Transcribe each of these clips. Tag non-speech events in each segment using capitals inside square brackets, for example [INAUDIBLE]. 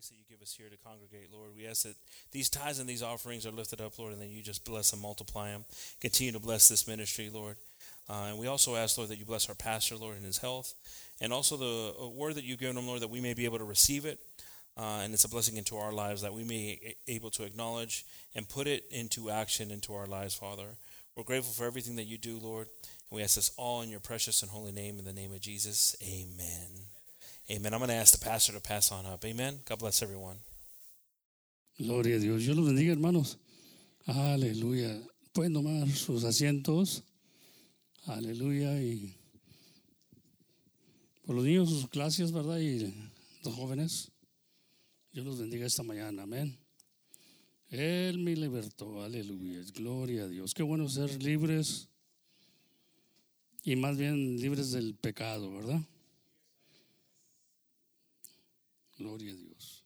place that you give us here to congregate, Lord. We ask that these tithes and these offerings are lifted up, Lord, and then you just bless and multiply them. Continue to bless this ministry, Lord. Uh, and we also ask, Lord, that you bless our pastor, Lord, in his health, and also the uh, word that you've given him, Lord, that we may be able to receive it. Uh, and it's a blessing into our lives that we may be able to acknowledge and put it into action into our lives, Father. We're grateful for everything that you do, Lord. And we ask this all in your precious and holy name, in the name of Jesus. Amen. Amen. I'm going to ask the pastor to pass on up. Amen. God bless everyone. Gloria a Dios. Dios los bendiga, hermanos. Aleluya. Pueden tomar sus asientos. Aleluya. Y por los niños, sus clases, ¿verdad? Y los jóvenes. Dios los bendiga esta mañana. Amén. Él me libertó. Aleluya. Gloria a Dios. Qué bueno ser libres. Y más bien libres del pecado, ¿verdad? Gloria a Dios.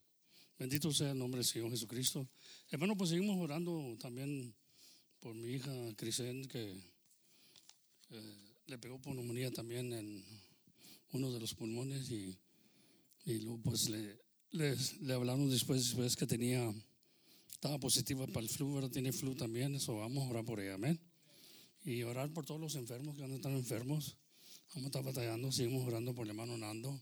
Bendito sea el nombre del Señor Jesucristo. Hermano, pues seguimos orando también por mi hija Crisen, que eh, le pegó neumonía también en uno de los pulmones y, luego pues le, le, hablamos después, después que tenía, estaba positiva para el flu, ahora tiene flu también, eso vamos a orar por ella, amén. Y orar por todos los enfermos que han estado enfermos. Vamos a estar batallando, seguimos orando por el hermano Nando.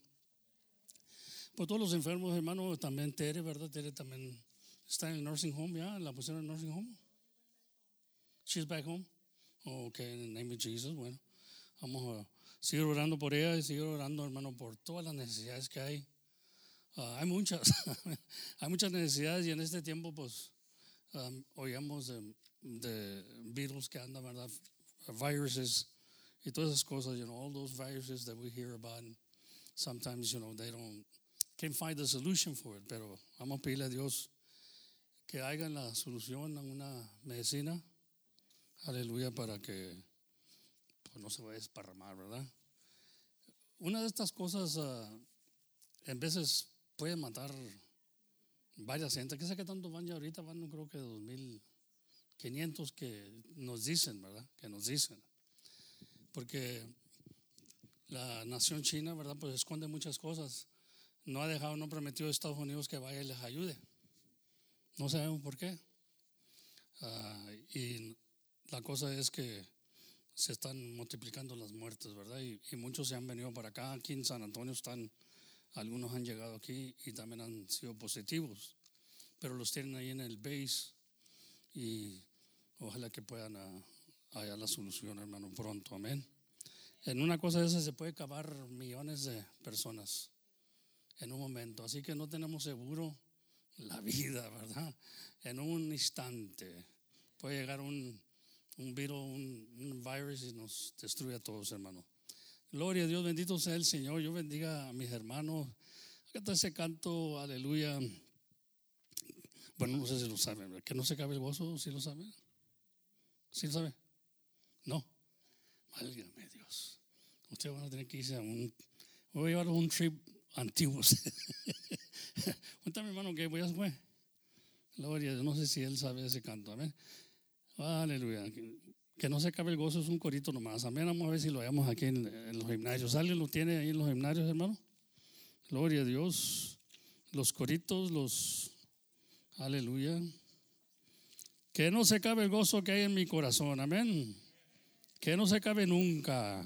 Por todos los enfermos, hermano, también Tere, ¿verdad? Tere también está en el nursing home, ¿ya? ¿La pusieron en el nursing home? She's back home. Ok, in the name of Jesus, bueno. Vamos a seguir orando por ella y seguir orando, hermano, por todas las necesidades que hay. Uh, hay muchas, [LAUGHS] hay muchas necesidades y en este tiempo, pues, um, oíamos de, de, virus que andan, ¿verdad? Viruses y todas esas cosas, you know, all those viruses that we hear about. Sometimes, you know, they don't can't find a solution for it, pero vamos a pedirle a Dios que hagan la solución a una medicina, aleluya, para que pues, no se vaya a desparramar, ¿verdad? Una de estas cosas uh, en veces puede matar varias gente. ¿Qué sé qué tanto van ya ahorita? Van, no creo que 2.500 que nos dicen, ¿verdad? Que nos dicen. Porque la nación china, ¿verdad? Pues esconde muchas cosas no ha dejado, no prometió a Estados Unidos que vaya y les ayude. No sabemos por qué. Uh, y la cosa es que se están multiplicando las muertes, ¿verdad? Y, muchos se han venido para acá. Aquí en San Antonio están, algunos han llegado aquí y también han sido positivos, pero los tienen ahí en el base y ojalá que puedan uh, hallar la solución, hermano, pronto. Amén. En una cosa de esa se puede acabar millones de personas en un momento. Así que no tenemos seguro la [LAUGHS] vida, ¿verdad? En un instante puede llegar un, un virus, un, virus y nos destruye a todos, hermano. Gloria a Dios, bendito sea el Señor. Yo bendiga a mis hermanos. Acá está ese canto, aleluya. Bueno, no sé si lo saben, que no se cabe el gozo, ¿sí lo saben? ¿Sí lo sabe? No. Válgame Dios. Ustedes van a tener que irse a un. Voy a llevar un trip antiguos. [LAUGHS] Cuéntame, hermano, que voy a fue. Gloria, no sé si él sabe ese canto. Amén. Aleluya. Que no se acabe el gozo, es un corito nomás. Amén. Vamos a ver si lo hallamos aquí en, los gimnasios. ¿Alguien lo tiene ahí en los gimnasios, hermano? Gloria a Dios. Los coritos, los. Aleluya. Que no se acabe el gozo que hay en mi corazón. Amén. Que no se acabe nunca.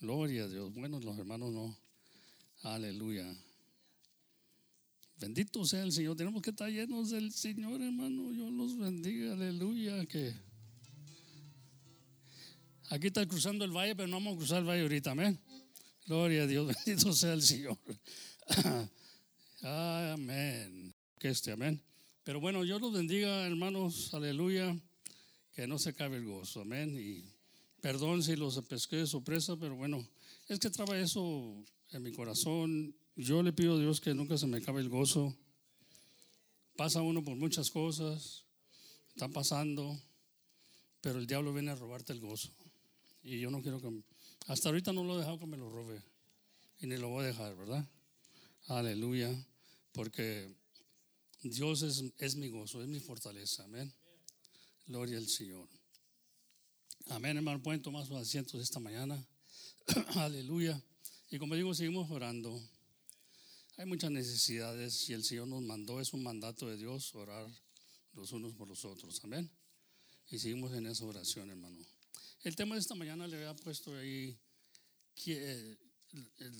Gloria a Dios. Bueno, los hermanos no. Aleluya. Bendito sea el Señor. Tenemos que estar llenos del Señor, hermano. Yo los bendiga. Aleluya. Que aquí está cruzando el valle, pero no vamos a cruzar el valle ahorita. Amén. Gloria a Dios. [LAUGHS] Bendito sea el Señor. [LAUGHS] Amén. Que este, amén. Pero bueno, yo los bendiga, hermanos. Aleluya. Que no se acabe el gozo. Amén. Y perdón si los pesqué de sorpresa, pero bueno, es que traba eso en mi corazón. Yo le pido a Dios que nunca se me acabe el gozo. Pasa uno por muchas cosas, están pasando, pero el diablo viene a robarte el gozo. Y yo no quiero que... Hasta ahorita no lo he dejado que me lo robe. Y ni lo voy a dejar, ¿verdad? Aleluya. Porque Dios es, es mi gozo, es mi fortaleza. Amén. Gloria al Señor. Amén, hermano. Pueden tomar sus asientos esta mañana. [CLEARS THROAT] Aleluya. Y como digo, seguimos orando. hay muchas necesidades y el Señor nos mandó, es un mandato de Dios, orar los unos por los otros. Amén. Y seguimos en esa oración, hermano. El tema de esta mañana le había puesto ahí eh,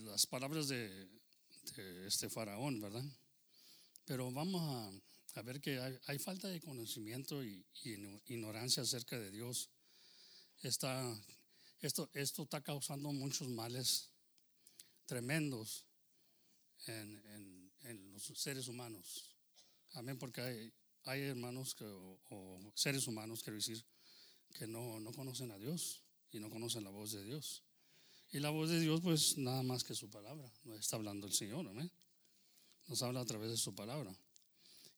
las palabras de, este faraón, ¿verdad? Pero vamos a, ver que hay, hay falta de conocimiento y, y ignorancia acerca de Dios. Está, esto, esto está causando muchos males tremendos en, en, en los seres humanos. Amén, porque hay, hay hermanos o seres humanos, quiero decir, que no, no conocen a Dios y no conocen la voz de Dios. Y la voz de Dios, pues nada más que su palabra. Nos está hablando el Señor, amén. Nos habla a través de su palabra.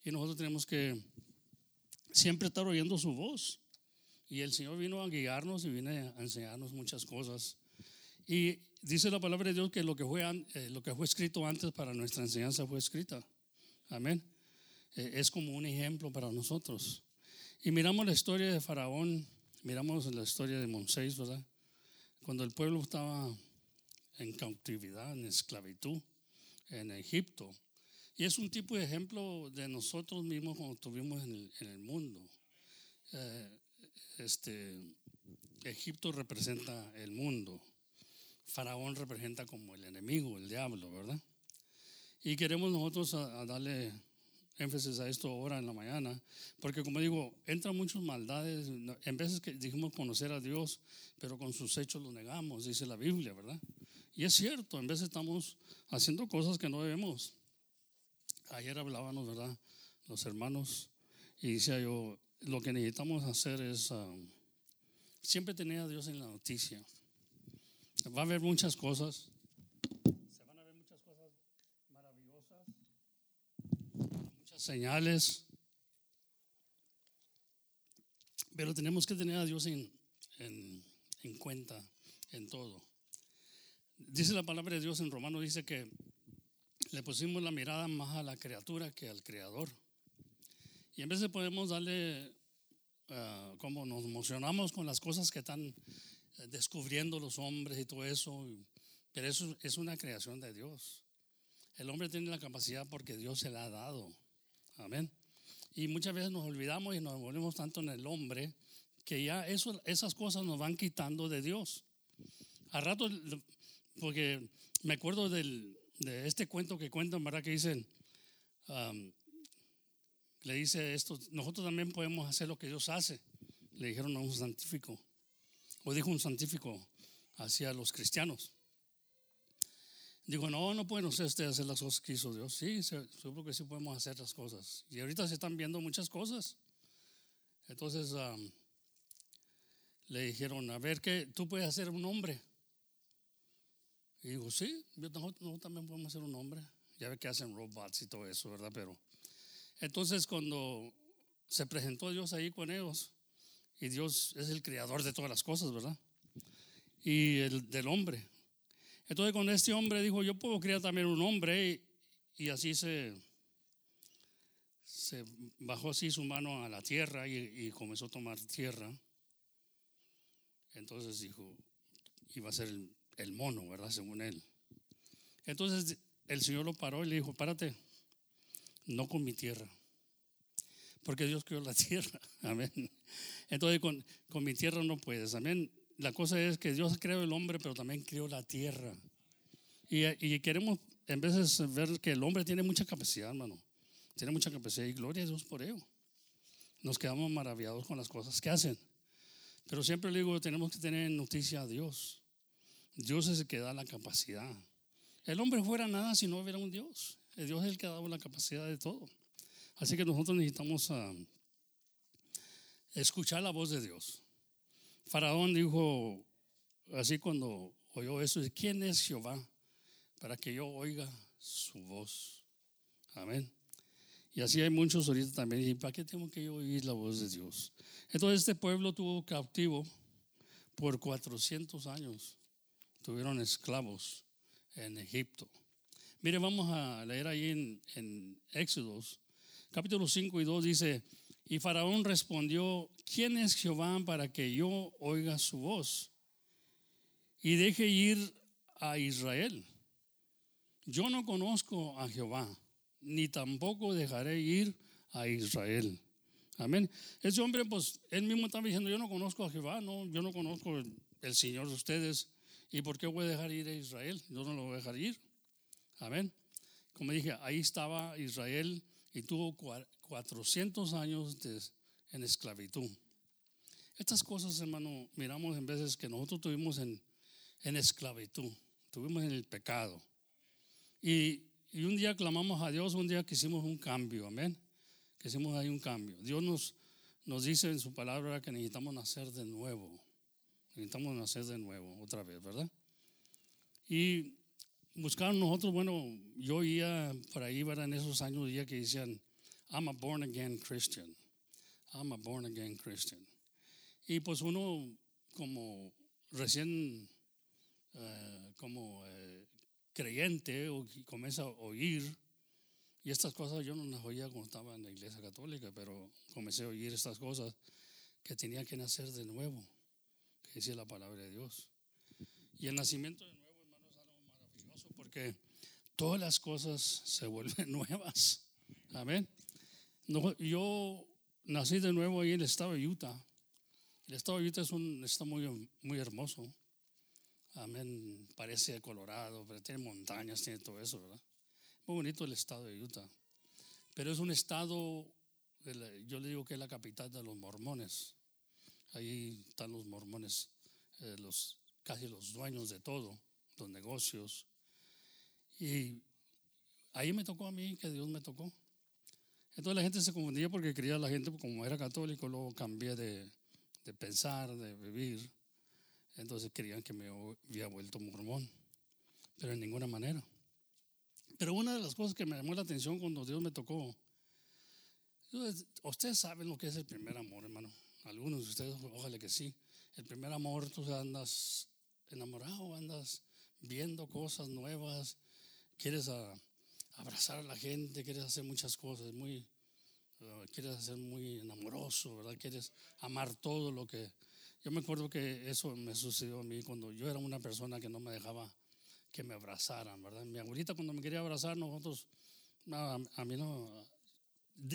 Y nosotros tenemos que siempre estar oyendo su voz. Y el Señor vino a guiarnos y viene a enseñarnos muchas cosas. Y dice la palabra de Dios que lo que fue, eh, lo que fue escrito antes para nuestra enseñanza fue escrita. Amén. Eh, es como un ejemplo para nosotros. Y miramos la historia de Faraón, miramos la historia de Moisés, ¿verdad? Cuando el pueblo estaba en cautividad, en esclavitud, en Egipto. Y es un tipo de ejemplo de nosotros mismos cuando estuvimos en el, en el mundo. Eh, este, Egipto representa el mundo. Faraón representa como el enemigo, el diablo, ¿verdad? Y queremos nosotros darle énfasis a esto ahora en la mañana, porque como digo, entran muchas maldades, en veces que dijimos conocer a Dios, pero con sus hechos lo negamos, dice la Biblia, ¿verdad? Y es cierto, en veces estamos haciendo cosas que no debemos. Ayer hablábamos, ¿verdad? Los hermanos, y decía yo, lo que necesitamos hacer es ah, siempre tener a Dios en la noticia. Va a haber muchas cosas, se van a ver muchas cosas maravillosas, muchas señales, pero tenemos que tener a Dios en, en, en cuenta en todo. Dice la palabra de Dios en Romano, dice que le pusimos la mirada más a la criatura que al creador. Y en vez de podemos darle, ah, como nos emocionamos con las cosas que están eh, descubriendo los hombres y todo eso, pero eso es una creación de Dios. El hombre tiene la capacidad porque Dios se la ha dado. Amén. Y muchas veces nos olvidamos y nos volvemos tanto en el hombre que ya esas cosas nos van quitando de Dios. A rato, porque me acuerdo del, de este cuento que cuentan, ¿verdad? Que dicen, le dice esto, nosotros también podemos hacer lo que Dios hace. Le dijeron a un santífico, o dijo un santífico hacia los cristianos. Digo, no, no pueden ustedes hacer las cosas que hizo Dios. Sí, seguro que sí podemos hacer las cosas. Y ahorita se están viendo muchas cosas. Entonces um, le dijeron, a ver, ¿qué? ¿Tú puedes hacer un hombre? Y digo, sí, yo, nosotros también podemos hacer un hombre. Ya ve que hacen robots y todo eso, ¿verdad? Pero entonces cuando se presentó Dios ahí con ellos, y Dios es el creador de todas las cosas, ¿verdad? Y el del hombre. Entonces cuando este hombre dijo, yo puedo crear también un hombre, y, así se, bajó así su mano a la tierra y, y comenzó a tomar tierra. Entonces dijo, iba a ser el, el mono, ¿verdad? Según él. Entonces el Señor lo paró y le dijo, párate, no con mi tierra, porque Dios creó la [LAUGHS] tierra, amén. Entonces con, con mi tierra no puedes, amén. La cosa es que Dios creó el hombre, pero también creó la tierra. Y, y queremos en veces ver que el hombre tiene mucha capacidad, hermano. Tiene mucha capacidad y gloria a Dios por ello. Nos quedamos maravillados con las cosas que hacen. Pero siempre le digo, tenemos que tener noticia a Dios. Dios es el que da la capacidad. El hombre fuera nada si no hubiera un Dios. El Dios es el que ha dado la capacidad de todo. Así que nosotros necesitamos ah, escuchar la voz de Dios. Faraón dijo así cuando oyó eso, ¿quién es Jehová para que yo oiga su voz? Amén. Y así hay muchos ahorita también. ¿Y para qué tengo que yo oír la voz de Dios? Entonces este pueblo tuvo cautivo por 400 años. Tuvieron esclavos en Egipto. Mire, vamos a leer ahí en, en Éxodos, capítulo 5 y 2 dice, y Faraón respondió, ¿quién es Jehová para que yo oiga su voz y deje ir a Israel? yo no conozco a Jehová, ni tampoco dejaré ir a Israel. Amén. Ese hombre, pues, él mismo estaba diciendo, yo no conozco a Jehová, no, yo no conozco el, el Señor de ustedes. ¿Y por qué voy a dejar ir a Israel? Yo no lo voy a dejar ir. Amén. Como dije, ahí estaba Israel y tuvo 400 años de, en esclavitud. Estas cosas, hermano, miramos en veces que nosotros tuvimos en, en esclavitud, tuvimos en el pecado. Y, y, un día clamamos a Dios, un día que hicimos un cambio, amén. Que hicimos ahí un cambio. Dios nos, nos dice en su palabra que necesitamos nacer de nuevo. Necesitamos nacer de nuevo, otra vez, ¿verdad? Y buscaron nosotros, bueno, yo oía por ahí, ¿verdad? En esos años, ya que decían, I'm a born again Christian. I'm a born again Christian. Y pues uno como recién uh, como uh, creyente o comienza a oír y estas cosas yo no las oía cuando estaba en la iglesia católica, pero comencé a oír estas cosas que tenía que nacer de nuevo, que dice la palabra de Dios. Y el nacimiento de nuevo, hermano, es algo maravilloso porque todas las cosas se vuelven [LAUGHS] nuevas. Amén. No, yo nací de nuevo ahí en el estado de Utah. El estado de Utah es un estado muy, muy hermoso. Amén. Parece colorado, pero tiene montañas, tiene todo eso, ¿verdad? Muy bonito el estado de Utah. Pero es un estado, yo le digo que es la capital de los mormones. Ahí están los mormones, eh, los, casi los dueños de todo, los negocios. Y ahí me tocó a mí, que Dios me tocó. Entonces la gente se confundía porque creía la gente, como era católico, luego cambié de, de pensar, de vivir. Entonces creían que me había vuelto mormón, pero en ninguna manera. Pero una de las cosas que me llamó la atención cuando Dios me tocó, ustedes saben lo que es el primer amor, hermano. Algunos de ustedes, ojalá que sí. El primer amor, tú andas enamorado, andas viendo cosas nuevas, quieres abrazar a la gente, quieres hacer muchas cosas, muy, uh, quieres ser muy enamoroso, ¿verdad? Quieres amar todo lo que... Yo me acuerdo que eso me sucedió a mí cuando yo era una persona que no me dejaba que me abrazaran, ¿verdad? Mi abuelita cuando me quería abrazar, nosotros, a, mí no,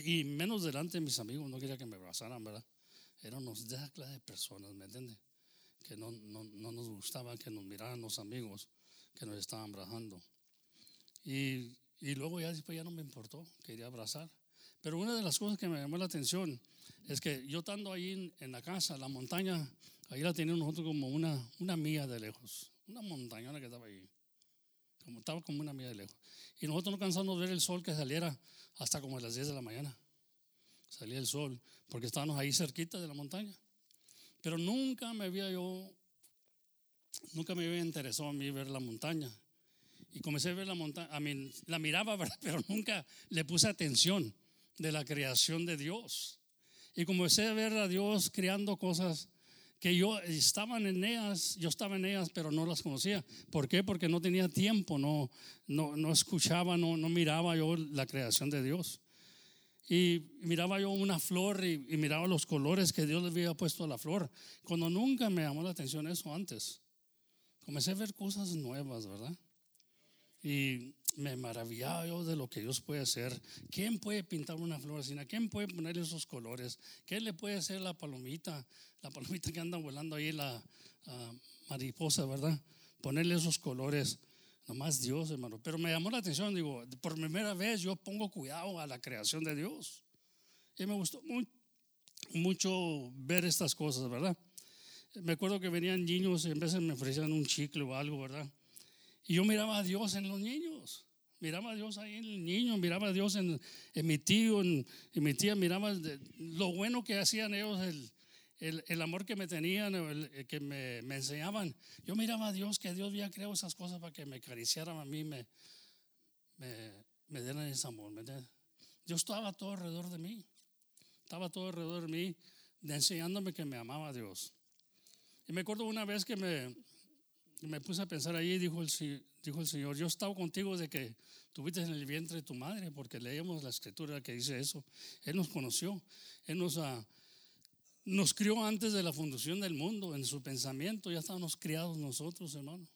y menos delante de mis amigos, no quería que me abrazaran, ¿verdad? Éramos de esa clase de personas, ¿me entiendes? Que no, no, no nos gustaba que nos miraran los amigos que nos estaban abrazando. Y y luego ya después ya no me importó, quería abrazar. Pero una de las cosas que me llamó la atención es que yo estando ahí en, la casa, la montaña, ahí la teníamos nosotros como una, una milla de lejos, una montañona que estaba ahí, como, estaba como una milla de lejos. Y nosotros no cansamos de ver el sol que saliera hasta como a las 10 de la mañana. Salía el sol, porque estábamos ahí cerquita de la montaña. Pero nunca me había yo, nunca me había interesado a mí ver la montaña. Y comencé a ver la montaña, a mí, la miraba, [LAUGHS] pero nunca le puse atención de la creación de Dios. Y comencé a ver a Dios creando cosas que yo estaban en ellas, yo estaba en ellas, pero no las conocía. ¿Por qué? Porque no tenía tiempo, no, no, no escuchaba, no, no miraba yo la creación de Dios. Y miraba yo una flor y, y, miraba los colores que Dios le había puesto a la flor, cuando nunca me llamó la atención eso antes. Comencé a ver cosas nuevas, ¿verdad? Y me maravillaba yo de lo que Dios puede hacer. ¿Quién puede pintar una florecina? ¿Quién puede poner esos colores? ¿Quién le puede hacer la palomita? La palomita que anda volando ahí, la mariposa, ¿verdad? Ponerle esos colores. Nomás Dios, hermano. Pero me llamó la atención, digo, por primera vez yo pongo cuidado a la creación de Dios. Y me gustó muy, mucho ver estas cosas, ¿verdad? Me acuerdo que venían niños y en vez me ofrecían un chicle o algo, ¿verdad? Y yo miraba a Dios en los niños. Miraba a Dios ahí en el niño, miraba a Dios en, mi tío, en, mi tía, miraba lo bueno que hacían ellos, el, el, amor que me tenían, el, que me, me, enseñaban. Yo miraba a Dios, que Dios había creado esas cosas para que me acariciaran a mí, me, me, me dieran ese amor. Dios estaba todo alrededor de mí, estaba todo alrededor de mí, enseñándome que me amaba a Dios. Y me acuerdo una vez que me, me puse a pensar ahí, dijo el, dijo el Señor, yo he estado contigo de que tuviste en el vientre de tu madre, porque leemos la escritura que dice eso. Él nos conoció, Él nos, uh, nos crió antes de la fundación del mundo, en su pensamiento, ya estábamos criados nosotros, hermano.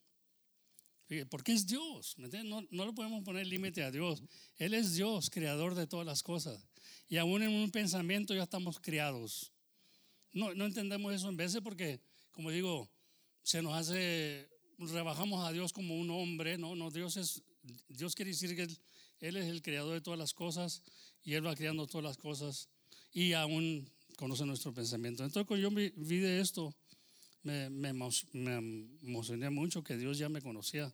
Porque es Dios. No, no le podemos poner límite a Dios. Él es Dios, creador de todas las cosas. Y aún en un pensamiento ya estamos criados. No, no entendemos eso en veces porque, como digo, se nos hace, rebajamos a Dios como un hombre. No, no, Dios es, Dios quiere decir que él, es el creador de todas las cosas y Él va creando todas las cosas y aún conoce nuestro pensamiento. Entonces, cuando yo vi de esto, me, me, emocioné mucho que Dios ya me conocía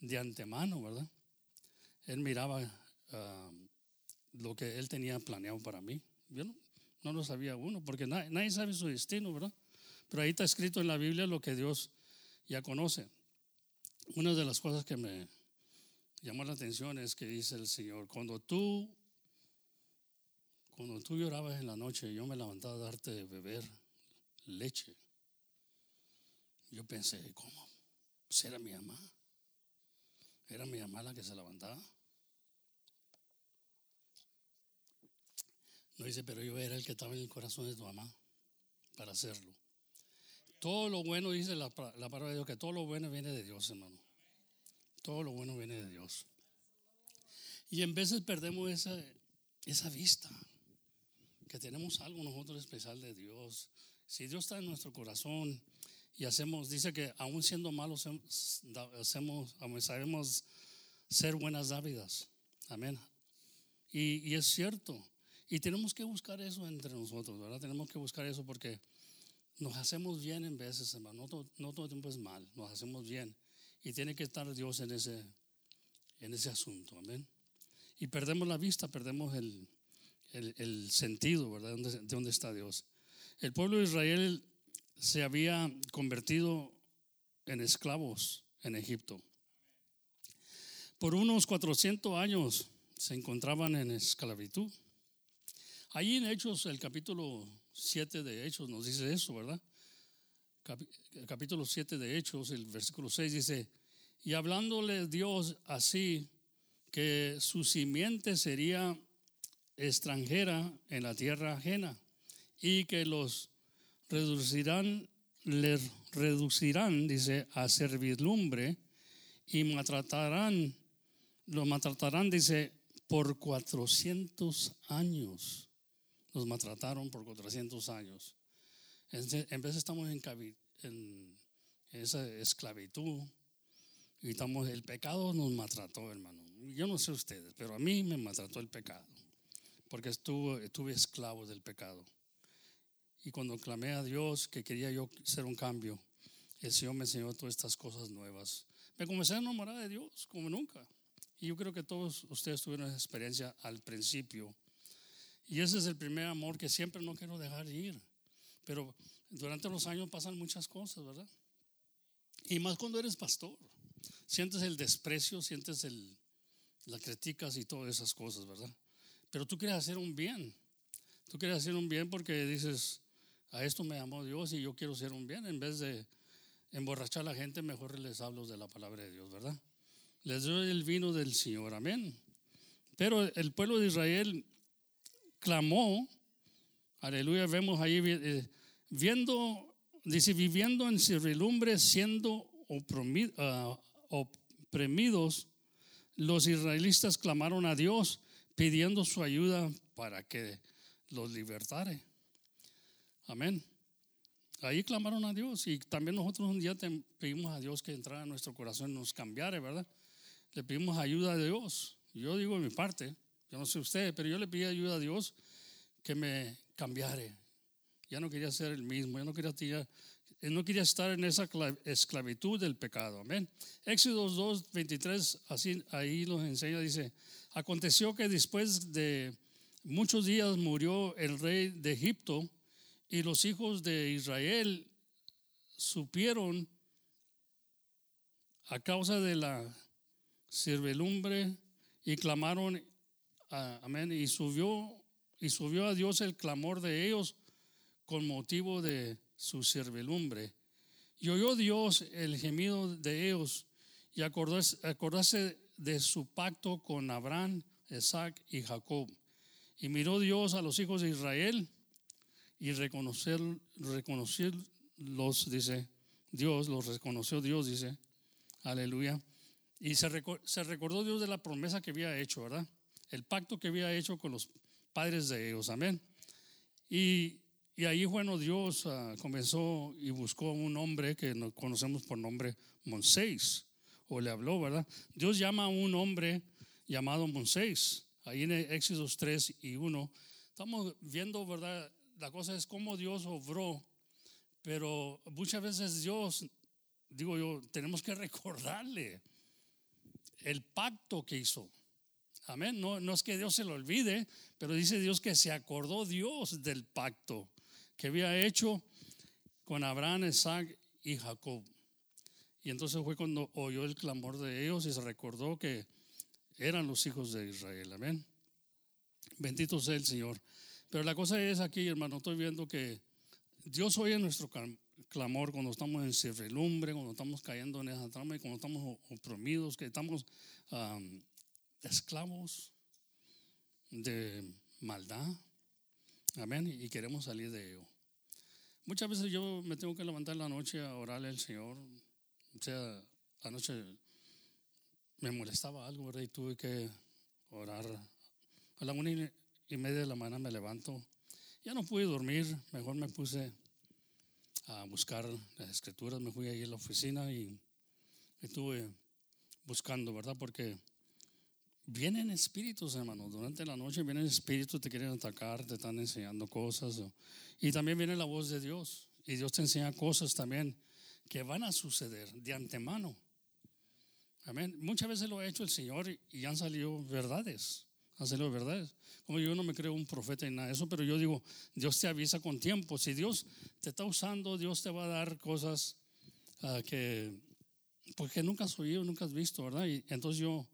de antemano, ¿verdad? Él miraba ah, lo que Él tenía planeado para mí. Yo no, lo sabía uno, porque nadie, sabe su destino, ¿verdad? Pero ahí está escrito en la Biblia lo que Dios ya conoce. Una de las cosas que me llamó la atención es que dice el Señor, cuando tú, cuando tú llorabas en la noche, yo me levantaba a darte de beber leche. Yo pensé, ¿cómo? Pues era mi mamá. Era mi mamá la que se levantaba. No dice, pero yo era el que estaba en el corazón de tu mamá para hacerlo. Todo lo bueno, dice la, la palabra de Dios, que todo lo bueno viene de Dios, hermano. Todo lo bueno viene de Dios. Y en veces perdemos esa, esa vista, que tenemos algo nosotros especial de Dios. Si Dios está en nuestro corazón, y hacemos, dice que aún siendo malos, hacemos, sabemos ser buenas dávidas. Amén. Y, es cierto. Y tenemos que buscar eso entre nosotros, ¿verdad? Tenemos que buscar eso porque nos hacemos bien en veces, hermano. No todo, no el tiempo es mal, nos hacemos bien. Y tiene que estar Dios en ese, en ese asunto, amén. Y perdemos la vista, perdemos el, el, sentido, ¿verdad? De dónde está Dios. El pueblo de Israel se había convertido en esclavos en Egipto. Por unos 400 años se encontraban en esclavitud. Allí en Hechos, el capítulo 7 de Hechos nos dice eso, ¿verdad? El capítulo 7 de Hechos, el versículo 6 dice, y hablándole Dios así, que su simiente sería extranjera en la tierra ajena y que los reducirán, les reducirán, dice, a servidumbre y maltratarán, lo maltratarán, dice, por 400 años. Los maltrataron por 400 años. En vez estamos en, en esa esclavitud y estamos, el pecado nos maltrató, hermano. Yo no sé ustedes, pero a mí me maltrató el pecado, porque estuve, estuve esclavo del pecado. Y cuando clamé a Dios que quería yo hacer un cambio, el Señor me enseñó todas estas cosas nuevas. Me comencé a enamorar de Dios como nunca. Y yo creo que todos ustedes tuvieron esa experiencia al principio. Y ese es el primer amor que siempre no quiero dejar ir. Pero durante los años pasan muchas cosas, ¿verdad? Y más cuando eres pastor. Sientes el desprecio, sientes el, las críticas y todas esas cosas, ¿verdad? Pero tú quieres hacer un bien. Tú quieres hacer un bien porque dices, a esto me llamó Dios y yo quiero ser un bien. En vez de emborrachar a la gente, mejor les hablo de la palabra de Dios, ¿verdad? Les doy el vino del Señor, amén. Pero el pueblo de Israel clamó, aleluya, vemos ahí eh, viendo, dice, viviendo en servidumbre, siendo ah, oprimidos, los israelitas clamaron a Dios pidiendo su ayuda para que los libertare. Amén. Ahí clamaron a Dios y también nosotros un día pedimos a Dios que entrara en nuestro corazón y nos cambiara, ¿verdad? Le pedimos ayuda a Dios. Yo digo mi parte, yo no sé usted, pero yo le pedí ayuda a Dios que me cambiare. Ya no quería ser el mismo, ya no quería, no quería estar en esa esclavitud del pecado. Amén. Éxodo 2, 23, así ahí nos enseña, dice, aconteció que después de muchos días murió el rey de Egipto y los hijos de Israel supieron a causa de la servilumbre y clamaron, amén, y subió, y subió a Dios el clamor de ellos con motivo de su servilumbre. Y oyó Dios el gemido de ellos y acordase de su pacto con Abraham, Isaac y Jacob. Y miró Dios a los hijos de Israel y reconocer, los, dice Dios, los reconoció Dios, dice, aleluya. Y se, se recordó Dios de la promesa que había hecho, ¿verdad? El pacto que había hecho con los padres de ellos, amén. Y, y ahí, bueno, Dios ah, comenzó y buscó un hombre que nos conocemos por nombre Monsés, o le habló, ¿verdad? Dios llama a un hombre llamado Monsés, ahí en Éxodos 3 y 1. Estamos viendo, ¿verdad? La cosa es cómo Dios obró, pero muchas veces Dios, digo yo, tenemos que [LAUGHS] recordarle el pacto que hizo. Amén. No, no es que Dios se lo olvide, pero dice Dios que se acordó Dios del pacto que había hecho con Abraham, Isaac y Jacob. Y entonces fue cuando oyó el clamor de ellos y se recordó que eran los hijos de Israel. Amén. Bendito sea el Señor. Pero la cosa es aquí, hermano, estoy viendo que Dios oye nuestro clamor cuando estamos en servilumbre, cuando estamos cayendo en esa trama y cuando estamos oprimidos, que estamos esclavos de maldad. Amén. Y queremos salir de ello. Muchas veces yo me tengo que levantar la noche a orarle al Señor. O sea, anoche me molestaba algo. Y tuve que orar. A la una y media de la mañana me levanto. Ya no pude dormir, mejor me puse a buscar las escrituras. Me fui ahí a la oficina y estuve buscando, ¿verdad? Porque vienen espíritus, hermano. Durante la noche vienen espíritus, te quieren atacar, te están enseñando cosas. Y también viene la voz de Dios. Y Dios te enseña cosas también que van a suceder de antemano. Amén. Muchas veces lo ha hecho el Señor y han salido verdades. Han salido verdades. Como yo no me creo un profeta en nada de eso, pero yo digo, Dios te avisa con tiempo. Si Dios te está usando, Dios te va a dar cosas ah, que, porque nunca has oído, nunca has visto, ¿verdad? Y entonces yo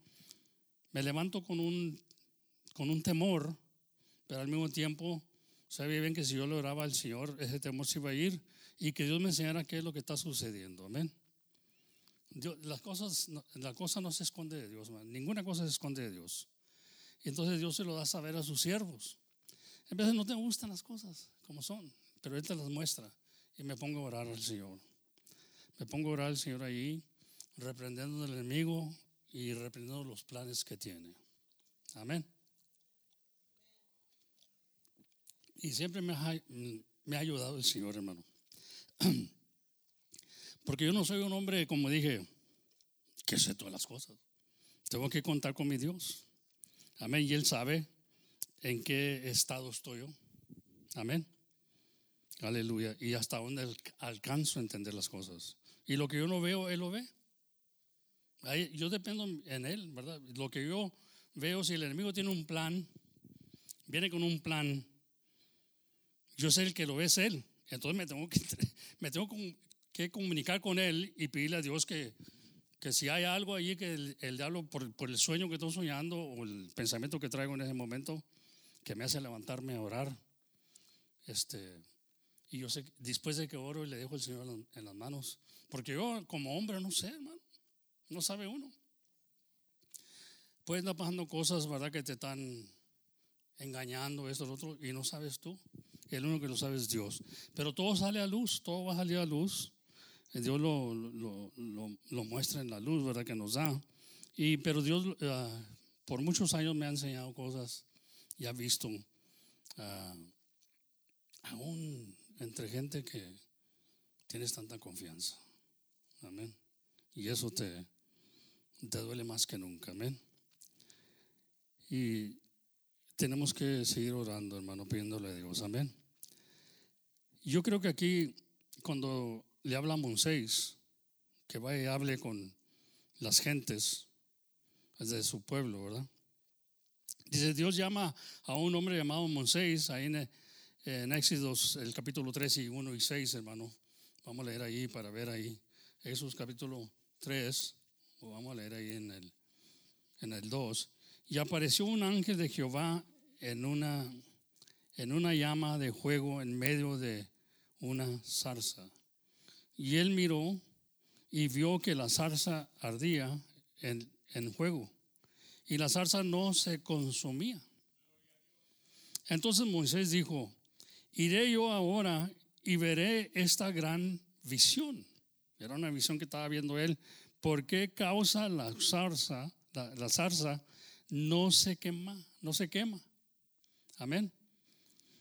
me levanto con un, con un temor, pero al mismo tiempo sabía bien que si yo le oraba al Señor, ese temor se iba a ir y que Dios me enseñara qué es lo que está sucediendo. Amén. las cosas, la cosa no se esconde de Dios, ninguna cosa se esconde de Dios. Y entonces Dios se lo da a saber a sus siervos. A veces no te gustan las cosas como son, pero Él te las muestra y me pongo a orar al Señor. Me pongo a orar al Señor ahí, reprendiendo al enemigo y reprendiendo los planes que tiene. Amén. Y siempre me ha, me ha ayudado el Señor, hermano. [CLEARS THROAT] Porque yo no soy un hombre, como dije, que sé todas las cosas. Tengo que contar con mi Dios. Amén. Y Él sabe en qué estado estoy yo. Amén. Aleluya. Y hasta dónde alcanzo a entender las cosas. Y lo que yo no veo, Él lo ve. Yo dependo en Él, ¿verdad? Lo que yo veo, si el enemigo tiene un plan, viene con un plan, yo sé el que lo es Él. Entonces me tengo que, [LAUGHS] me tengo que comunicar con Él y pedirle a Dios que, que si hay algo allí que el, diablo, por, por, el sueño que estoy soñando o el pensamiento que traigo en ese momento, que me hace levantarme a orar, este, y yo sé, después de que oro y le dejo al Señor en las manos, porque yo como hombre no sé, hermano, no sabe uno. Pueden estar pasando cosas, ¿verdad? Que te están engañando, esto, lo otro, y no sabes tú. El único que lo sabe es Dios. Pero todo sale a luz, todo va a salir a luz. Dios lo, lo, lo, muestra en la luz, ¿verdad? Que nos da. Y, pero Dios ah, por muchos años me ha enseñado cosas y ha visto, uh, aún entre gente que tienes tanta confianza. Amén. Y eso te, te duele más que nunca. Amén. Y tenemos que seguir orando, hermano, pidiéndole a Dios. Amén. Yo creo que aquí, cuando le habla a Moisés, que vaya y hable con las gentes de su pueblo, ¿verdad? Dice, Dios llama a un hombre llamado Moisés, ahí en, en el capítulo 3 y 1 y 6, hermano. Vamos a leer ahí para ver ahí. Éxodos capítulo 3, o vamos a leer ahí en el, en el 2. Y apareció un ángel de Jehová en una, en una llama de fuego en medio de una zarza. Y él miró y vio que la zarza ardía en, en fuego y la zarza no se consumía. Entonces Moisés dijo, iré yo ahora y veré esta gran visión. Era una visión que estaba viendo él ¿por qué causa la zarza, la, zarza no se quema, no se quema? Amén.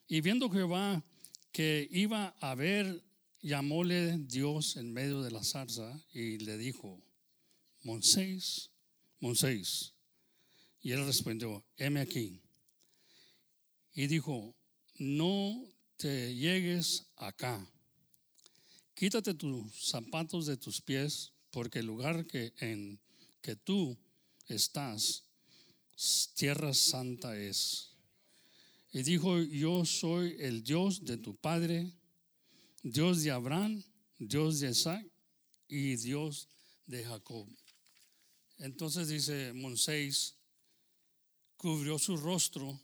Y viendo Jehová que iba a ver, llamóle Dios en medio de la zarza y le dijo, Moisés, Moisés. Y él respondió, heme aquí. Y dijo, no te llegues acá. Quítate tus zapatos de tus pies, porque el lugar que en que tú estás, tierra santa es. Y dijo, yo soy el Dios de tu padre, Dios de Abraham, Dios de Isaac y Dios de Jacob. Entonces dice Moisés, cubrió su rostro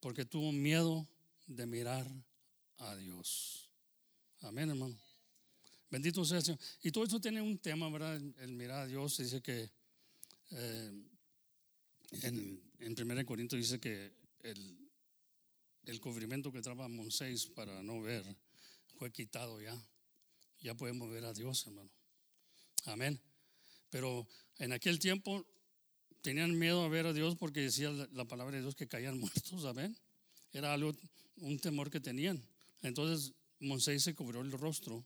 porque tuvo miedo de mirar a Dios. Amén, hermano. Bendito sea el Señor. Y todo esto tiene un tema, ¿verdad? El mirar a Dios. Dice que eh, en, en 1 Corintios dice que el, el cubrimiento que traba Moisés para no ver fue quitado ya. Ya podemos ver a Dios, hermano. Amén. Pero en aquel tiempo tenían miedo a ver a Dios porque decía la palabra de Dios que caían [LAUGHS] muertos, amén. Era algo, un temor que tenían. Entonces Moisés se cubrió el rostro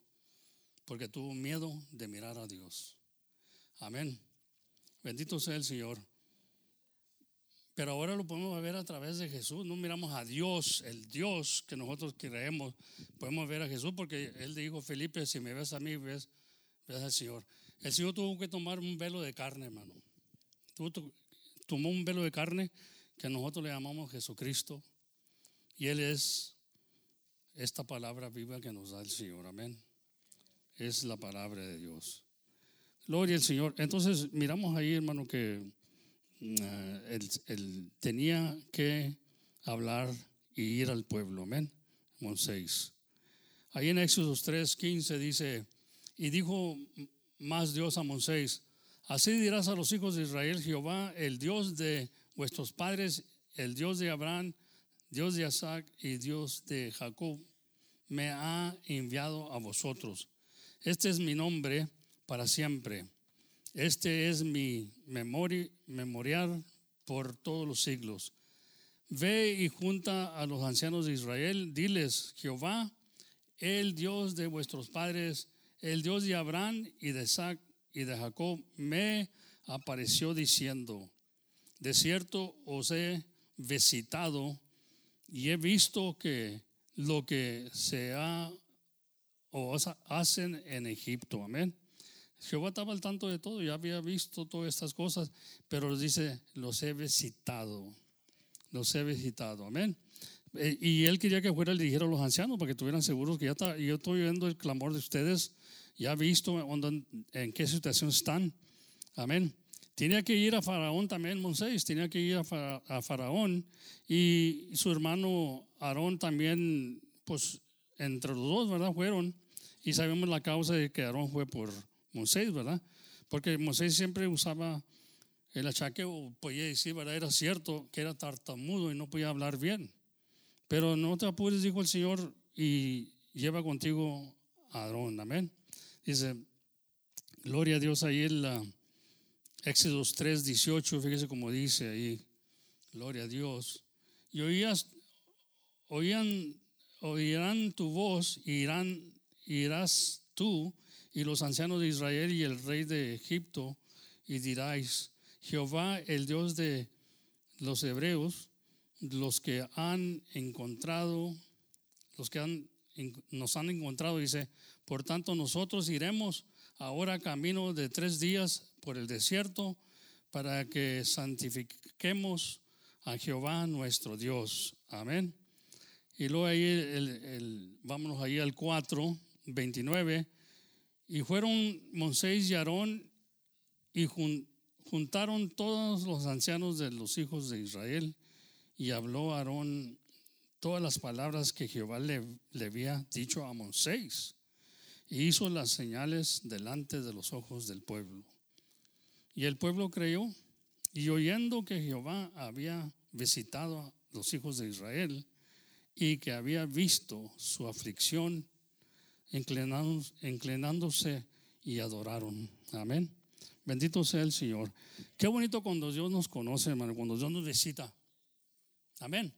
porque tuvo miedo de mirar a Dios. Amén. Bendito sea el Señor. Pero ahora lo podemos ver a través de Jesús. No miramos a Dios, el Dios que nosotros creemos. Podemos ver a Jesús porque Él dijo, Felipe, si me ves a mí, ves, ves al Señor. El Señor tuvo que tomar un velo de carne, hermano. Tomó un velo de carne que nosotros le llamamos Jesucristo. Y Él es esta palabra viva que nos da el Señor. Amén. Es la palabra de Dios. Gloria al Señor. Entonces miramos ahí, hermano, que mm, él, tenía que hablar y ir al pueblo. Amén. Moisés. Ahí en Éxodo 3, 15 dice, y dijo más Dios a Moisés, así dirás a los hijos de Israel, Jehová, el Dios de vuestros padres, el Dios de Abraham, Dios de Isaac y Dios de Jacob, me ha enviado a vosotros. Este es mi nombre para siempre. Este es mi memoria, memorial por todos los siglos. Ve y junta a los ancianos de Israel, diles, Jehová, el Dios de vuestros padres, el Dios de Abraham y de Isaac y de Jacob, me apareció diciendo, de cierto os he visitado y he visto que lo que se ha o hacen en Egipto, amén. Jehová estaba al tanto de todo, ya había visto todas estas cosas, pero dice, los he visitado, los he visitado, amén. Eh, y él quería que fuera el dijera a los ancianos para que estuvieran seguros que ya está, yo estoy viendo el clamor de ustedes, ya he visto en qué situación están. Amén. Tenía que ir a Faraón también, Moisés, tenía que ir a, Faraón y su hermano Aarón también, pues entre los dos, ¿verdad? Fueron y sabemos la causa de que Aarón fue por Moisés, ¿verdad? Porque Moisés siempre usaba el achaque, o podía decir, ¿verdad? Era cierto que era tartamudo y no podía hablar bien. Pero no te apures, dijo el Señor, y lleva contigo a Aarón. Amén. Dice, gloria a Dios ahí en la Éxodos 3, 18, fíjese como dice ahí, gloria a Dios. Y oías, oían, oirán tu voz, irán, irás tú y los ancianos de Israel y el rey de Egipto, y diráis, Jehová, el Dios de los hebreos, los que han encontrado, los que han, nos han encontrado, dice, por tanto nosotros iremos ahora camino de tres días por el desierto para que santifiquemos a Jehová nuestro Dios. Amén. Y luego ahí, el, vámonos ahí al 4, 29. Y fueron Moisés y Aarón y juntaron todos los ancianos de los hijos de Israel y habló Aarón todas las palabras que Jehová le, había dicho a Moisés y hizo las señales delante de los ojos del pueblo. Y el pueblo creyó y oyendo que Jehová había visitado a los hijos de Israel y que había visto su aflicción, inclinándose y adoraron. Amén. Bendito sea el Señor. Qué bonito cuando Dios nos conoce, hermano, cuando Dios nos visita. Amén.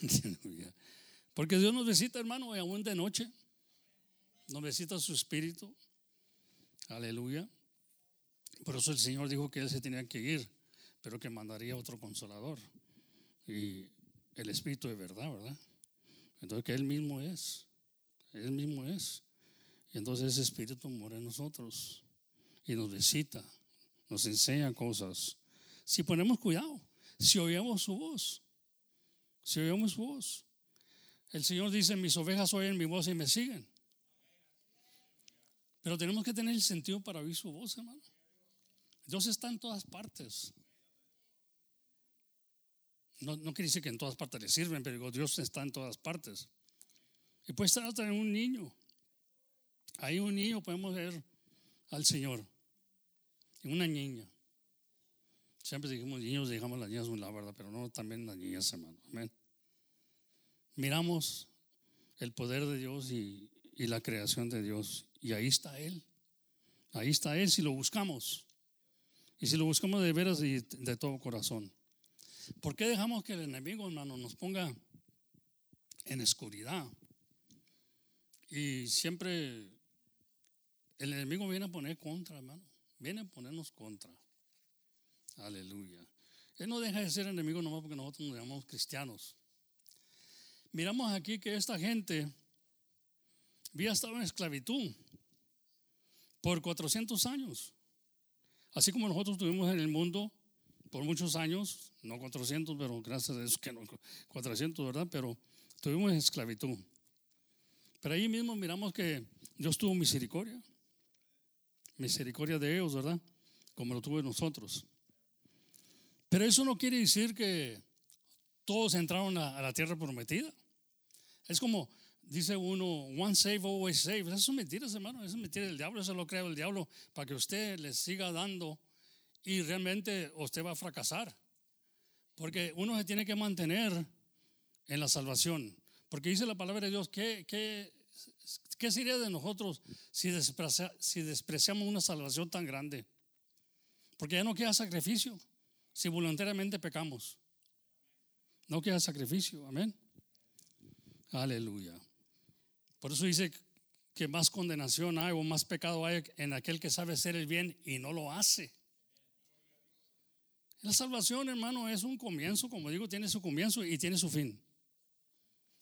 [LAUGHS] Porque Dios nos visita, hermano, y aún de noche. Nos visita su espíritu. Aleluya. Por eso el Señor dijo que Él se tenía que ir, pero que mandaría otro consolador. Y el Espíritu de verdad, ¿verdad? Entonces que Él mismo es. Él mismo es. Y entonces ese Espíritu mora en nosotros y nos visita, nos enseña cosas. Si ponemos cuidado, si oímos su voz, si oímos su voz. El Señor dice, mis ovejas oyen mi voz y me siguen. Pero tenemos que tener el sentido para oír su voz, hermano. Dios está en todas partes. No, no quiere decir que en todas partes le sirven, pero Dios está en todas partes. Y puede estar hasta en un niño. Ahí un niño podemos ver al Señor. Y una niña. Siempre dijimos niños, dejamos las niñas un lado, ¿verdad? Pero no también las niñas, hermano. Amén. Miramos el poder de Dios y, y la creación de Dios. Y ahí está Él. Ahí está Él si lo buscamos. Y si lo buscamos de veras y de todo corazón. ¿Por qué dejamos que el enemigo, hermano, nos ponga en oscuridad? Y siempre el enemigo viene a poner contra, hermano. Viene a ponernos contra. Aleluya. Él no deja de ser enemigo nomás porque nosotros nos llamamos cristianos. Miramos aquí que esta gente había estado en esclavitud por 400 años. Así como nosotros estuvimos en el mundo por muchos años, no 400, pero gracias a Dios que no 400, ¿verdad? Pero tuvimos esclavitud. Pero ahí mismo miramos que Dios tuvo misericordia. Misericordia de ellos, ¿verdad? Como lo tuvo de nosotros. Pero eso no quiere decir que todos entraron a, la tierra prometida. Es como, dice uno, one save, always save. Eso es mentira, hermano. Eso es mentira del diablo. Eso lo crea el diablo para que usted le siga dando y realmente usted va a fracasar. Porque uno se tiene que mantener en la salvación. Porque dice la palabra de Dios, ¿qué, qué, qué sería de nosotros si, despreciamos una salvación tan grande? Porque ya no queda sacrificio si voluntariamente pecamos. No queda sacrificio, amén. Aleluya. Por eso dice que más condenación hay o más pecado hay en aquel que sabe hacer el bien y no lo hace. La salvación, hermano, es un comienzo, como digo, tiene su comienzo y tiene su fin.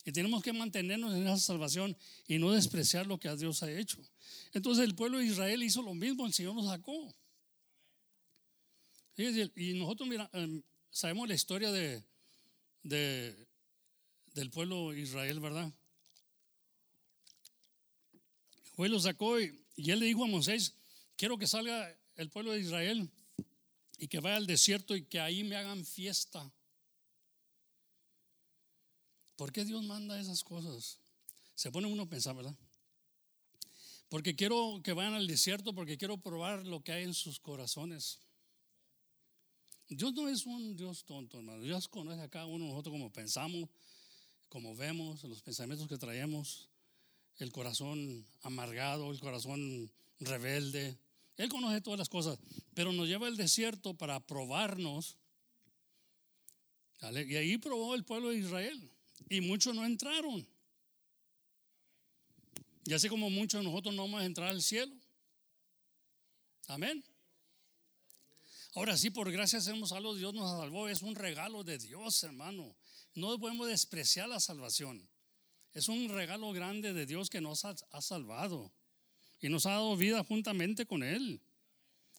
Y tenemos que mantenernos en esa salvación y no despreciar lo que Dios ha hecho. Entonces el pueblo de Israel hizo lo mismo, el Señor nos sacó. Y nosotros em, sabemos la historia de, del pueblo de Israel, ¿verdad? Lo sacó y, él le dijo a Moisés, quiero que salga el pueblo de Israel y que vaya al desierto y que ahí me hagan fiesta. ¿Por qué Dios manda esas cosas? Se pone uno a pensar, ¿verdad? Porque quiero que vayan al desierto, porque quiero probar lo que hay en sus corazones. Dios no es un Dios tonto, hermano. Dios conoce a cada uno de nosotros como pensamos, como vemos, los pensamientos que traemos, el corazón amargado, el corazón rebelde. Él conoce todas las cosas, pero nos lleva al desierto para probarnos. Y ahí probó el pueblo de Israel. Y muchos no entraron. Y así como muchos de nosotros no vamos a entrar al cielo. Amén. Ahora sí, por gracia somos salvos, Dios nos salvó, es un regalo de Dios, hermano. No podemos despreciar la salvación. Es un regalo grande de Dios que nos ha, salvado y nos ha dado vida juntamente con Él.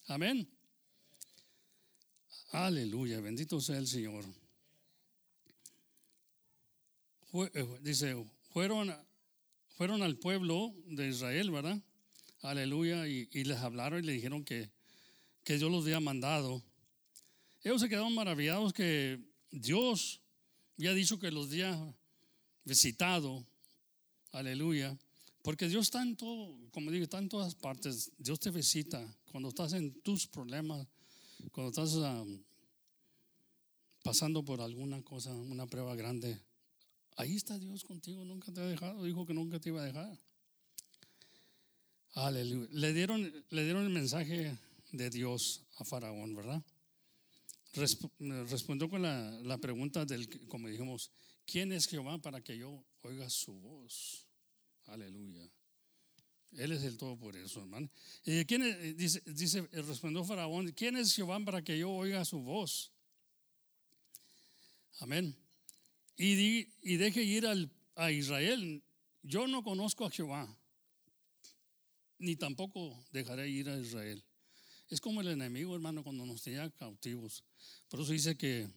Amén. Aleluya, bendito sea el Señor. Eh, dice, fueron, fueron al pueblo de Israel, ¿verdad? Aleluya, y, y les hablaron y le dijeron que que Dios los había mandado, ellos se quedaron maravillados que Dios había dicho que los había visitado. Aleluya. Porque Dios está en todo, como digo, está en todas partes. Dios te visita cuando estás en tus problemas, cuando estás um, pasando por alguna cosa, una prueba grande. Ahí está Dios contigo, nunca te ha dejado, dijo que nunca te iba a dejar. Aleluya. Le dieron, le dieron el mensaje de Dios a Faraón, ¿verdad? Resp- respondió con la, la pregunta del, como dijimos, ¿quién es Jehová para que yo oiga su voz? Aleluya. Él es el todo por eso, hermano. ¿Y quién es? Dice, dice, respondió Faraón, ¿quién es Jehová para que yo oiga su voz? Amén. Y, di- y deje ir al, a Israel. Yo no conozco a Jehová, ni tampoco dejaré ir a Israel. Es como el enemigo, hermano, cuando nos tenía cautivos. Por eso dice que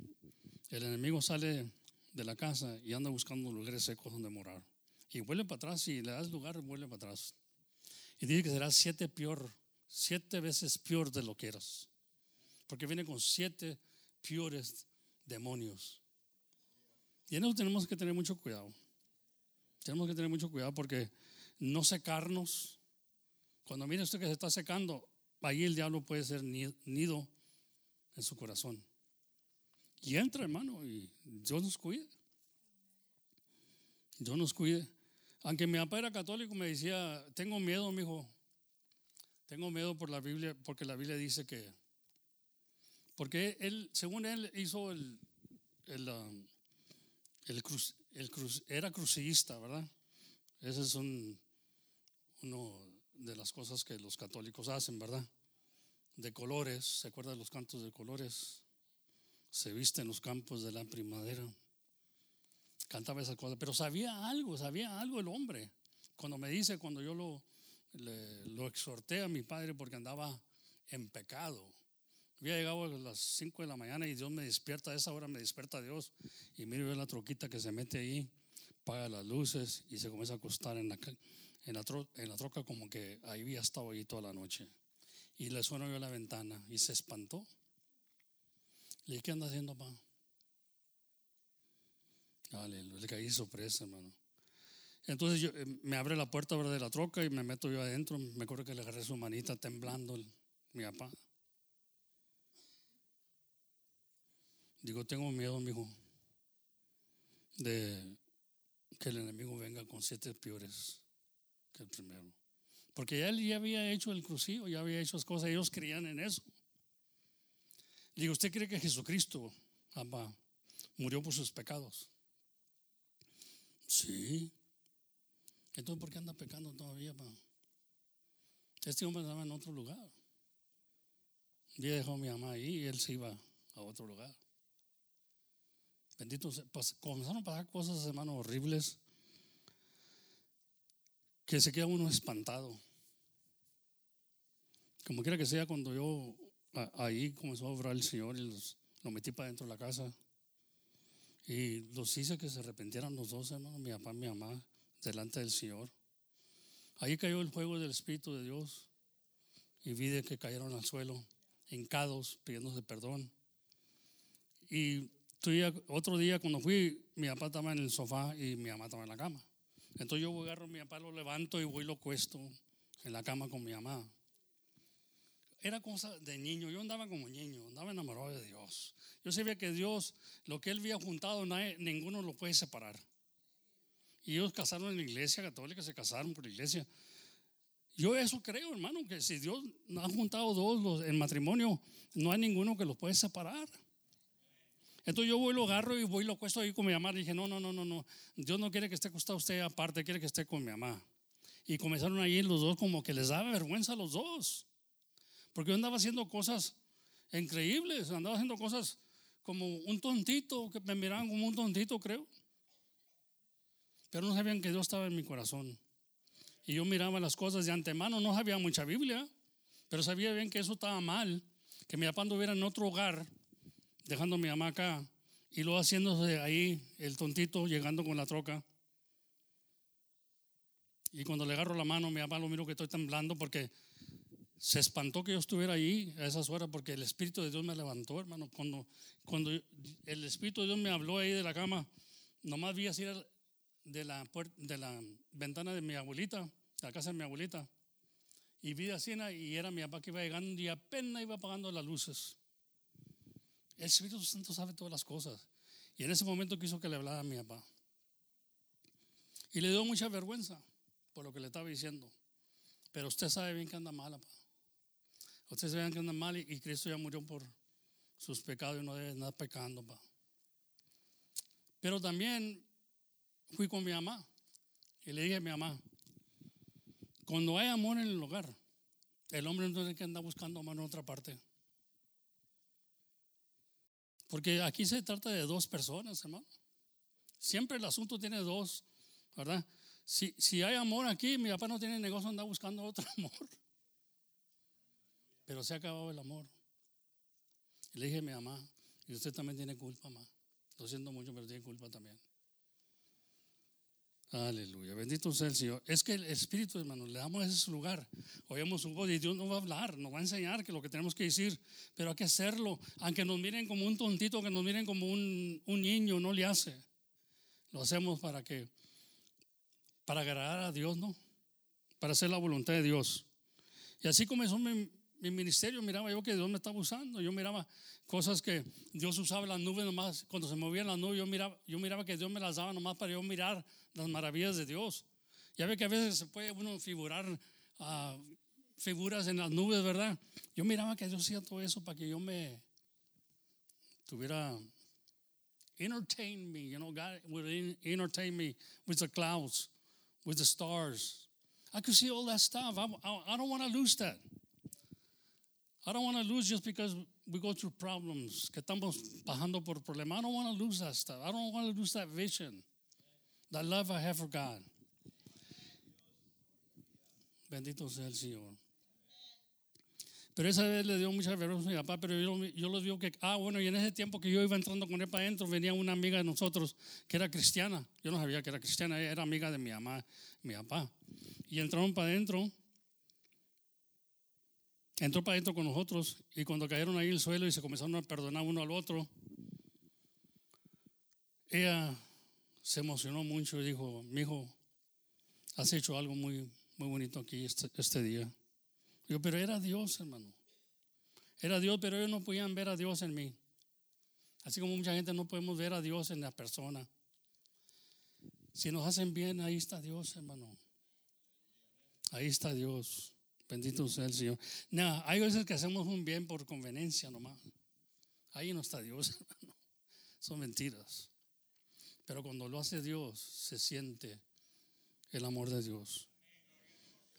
el enemigo sale de la casa y anda buscando lugares secos donde morar. Y vuelve para atrás, y le das lugar, vuelve para atrás. Y dice que será siete peor, siete veces peor de lo que eras. Porque viene con siete peores demonios. Y en eso tenemos que tener mucho cuidado. Tenemos que tener mucho cuidado porque no secarnos. Cuando mire usted que se está secando, ahí el diablo puede ser ni- nido en su corazón. Y entra, hermano, y Dios nos cuide. Dios nos cuide. Aunque mi papá era católico, me decía, tengo miedo, mi hijo. Tengo miedo por la Biblia, porque la Biblia dice que, porque él, según él, hizo el, el, um, el cruz, el cruz, era crucillista, ¿verdad? Ese es un, uno de las cosas que los católicos hacen, ¿verdad? De colores, ¿se acuerda de los cantos de colores? Se viste en los campos de la primavera. Cantaba esas cosas, pero sabía algo, sabía algo el hombre. Cuando me dice, cuando yo lo, lo exhorté a mi padre porque andaba en pecado. Había llegado a las 5 de la mañana y Dios me despierta, a esa hora me despierta Dios y miro yo la troquita que se mete ahí, paga las luces y se comienza a acostar en la, en la, tro- en la troca como que ahí había estado ahí toda la noche. Y le sueno yo a la ventana y se espantó. Le dije, ¿qué anda haciendo, papá? Aleluya, le caí sorpresa, hermano. Entonces yo, eh, me abre la puerta de la troca y me meto yo adentro. Me acuerdo que le agarré su manita temblando mi papá. Digo, tengo miedo, mijo, de que el enemigo venga con siete peores que el primero. Porque él ya había hecho el crucido, ya había hecho las cosas, ellos creían en eso. Digo, ¿usted cree que Jesucristo, papá, murió por sus pecados? Sí. Entonces, ¿por qué anda pecando todavía, pa? Este hombre andaba en otro lugar. Yo dejó a mi mamá ahí y él se iba a otro lugar. Bendito comenzaron a pasar cosas, hermano, horribles que se queda uno espantado. Como quiera que sea, cuando yo ahí comenzó a obrar el Señor y los, lo metí para dentro de la casa y los hice que se arrepintieran los dos, hermano, mi papá y mi mamá, delante del Señor. Ahí cayó el fuego del Espíritu de Dios y vi de que cayeron al suelo, hincados, pidiéndose perdón. Y otro día cuando fui, mi papá estaba en el sofá y mi mamá estaba en la cama. Entonces yo agarro a mi papá, lo levanto y voy y lo cuesto en la cama con mi mamá. Era cosa de niño, yo andaba como niño, andaba enamorado de Dios. Yo sabía que Dios, lo que Él había juntado, nadie- ninguno lo puede separar. Y ellos casaron en la iglesia católica, se casaron por la iglesia. Yo eso creo, hermano, que si Dios ha juntado dos los- en matrimonio, no hay ninguno que los puede separar. Entonces yo voy, lo agarro y voy lo cuesto ahí con mi mamá. Le dije, no, no, no, no, no. Dios no quiere que esté acostado usted aparte, quiere que esté con mi mamá. Y comenzaron ahí los dos como que les daba vergüenza a los dos. Porque yo andaba haciendo cosas increíbles, andaba haciendo cosas como un tontito, que me miraban como un tontito, creo. Pero no sabían que Dios estaba en mi corazón. Y yo miraba las cosas de antemano, no sabía mucha Biblia, pero sabía bien que eso estaba mal, que mi papá anduviera en otro hogar, dejando a mi mamá acá, y luego haciéndose ahí el tontito, llegando con la troca. Y cuando le agarro la mano, mi papá lo miro que estoy temblando porque se espantó que yo estuviera ahí a esas horas porque el Espíritu de Dios me levantó, hermano. Cuando, cuando el Espíritu de Dios me habló ahí de la cama, nomás vi así de la, de la ventana de mi abuelita, la casa de mi abuelita, y vi así y era mi papá que iba llegando y apenas iba apagando las luces. El Espíritu Santo sabe todas las cosas. Y en ese momento quiso que le hablara a mi papá. Y le dio mucha vergüenza por lo que le estaba diciendo. Pero usted sabe bien que anda mal, papá. Usted sabe bien que anda mal y, Cristo ya murió por sus pecados y no debe andar pecando, papá. Pero también fui con mi mamá y le dije a mi mamá, cuando hay amor en el hogar, el hombre no tiene que andar buscando amor en otra parte. Porque aquí se trata de dos personas, hermano. Siempre el asunto tiene dos, ¿verdad? Si, si hay amor aquí, mi papá no tiene negocio andar buscando otro [LAUGHS] amor. Pero se ha acabado el amor. Le dije a mi mamá, y usted también tiene culpa, mamá. Lo siento mucho, pero tiene culpa también. Aleluya, bendito sea el Señor. Es que el Espíritu, hermano, le damos ese lugar. Oímos un voz y Dios nos va a hablar, nos va a enseñar que lo que tenemos que decir, pero hay que hacerlo. Aunque nos miren como un tontito, que nos miren como un, un niño, no le hace. Lo hacemos para que, para agradar a Dios, ¿no? Para hacer la voluntad de Dios. Y así comenzó mi, mi ministerio, miraba yo que Dios me estaba usando. Yo miraba cosas que Dios usaba las nubes nomás. Cuando se movían las nubes, yo miraba, yo miraba que Dios me las daba nomás para yo mirar las maravillas de Dios. Ya ve que a veces se puede uno figurar uh, figuras en las nubes, ¿verdad? Yo miraba que Dios hacía todo eso para que yo me tuviera entertain me, you know, God would entertain me with the clouds, with the stars. I could see all that stuff. I don't want to lose that. I don't want to lose just because we go through problems, que estamos pasando por problemas. I don't want to lose that stuff. I don't want to lose that vision, that love I have for God. Bendito sea el Señor. Pero esa vez le dio mucha vergüenza a mi papá, pero yo, yo lo digo que, ah, bueno, y en ese tiempo que yo iba entrando con él para adentro, venía una amiga de nosotros que era cristiana. Yo no sabía que era cristiana, era amiga de mi mamá, mi papá. Y entraron para adentro, entró para adentro con nosotros, y cuando cayeron ahí el suelo y se comenzaron a perdonar uno al otro, ella se emocionó mucho y dijo, mi hijo, has hecho algo muy, muy bonito aquí este, este día. Digo, pero era Dios, hermano. Era Dios, pero ellos no podían ver a Dios en mí. Así como mucha gente no podemos ver a Dios en la persona. Si nos hacen bien, ahí está Dios, hermano. Ahí está Dios. Bendito sea el Señor. Hay veces que hacemos un bien por conveniencia nomás. Ahí no está Dios, [LAUGHS] hermano. Son mentiras. Pero cuando lo hace Dios, se siente el amor de Dios.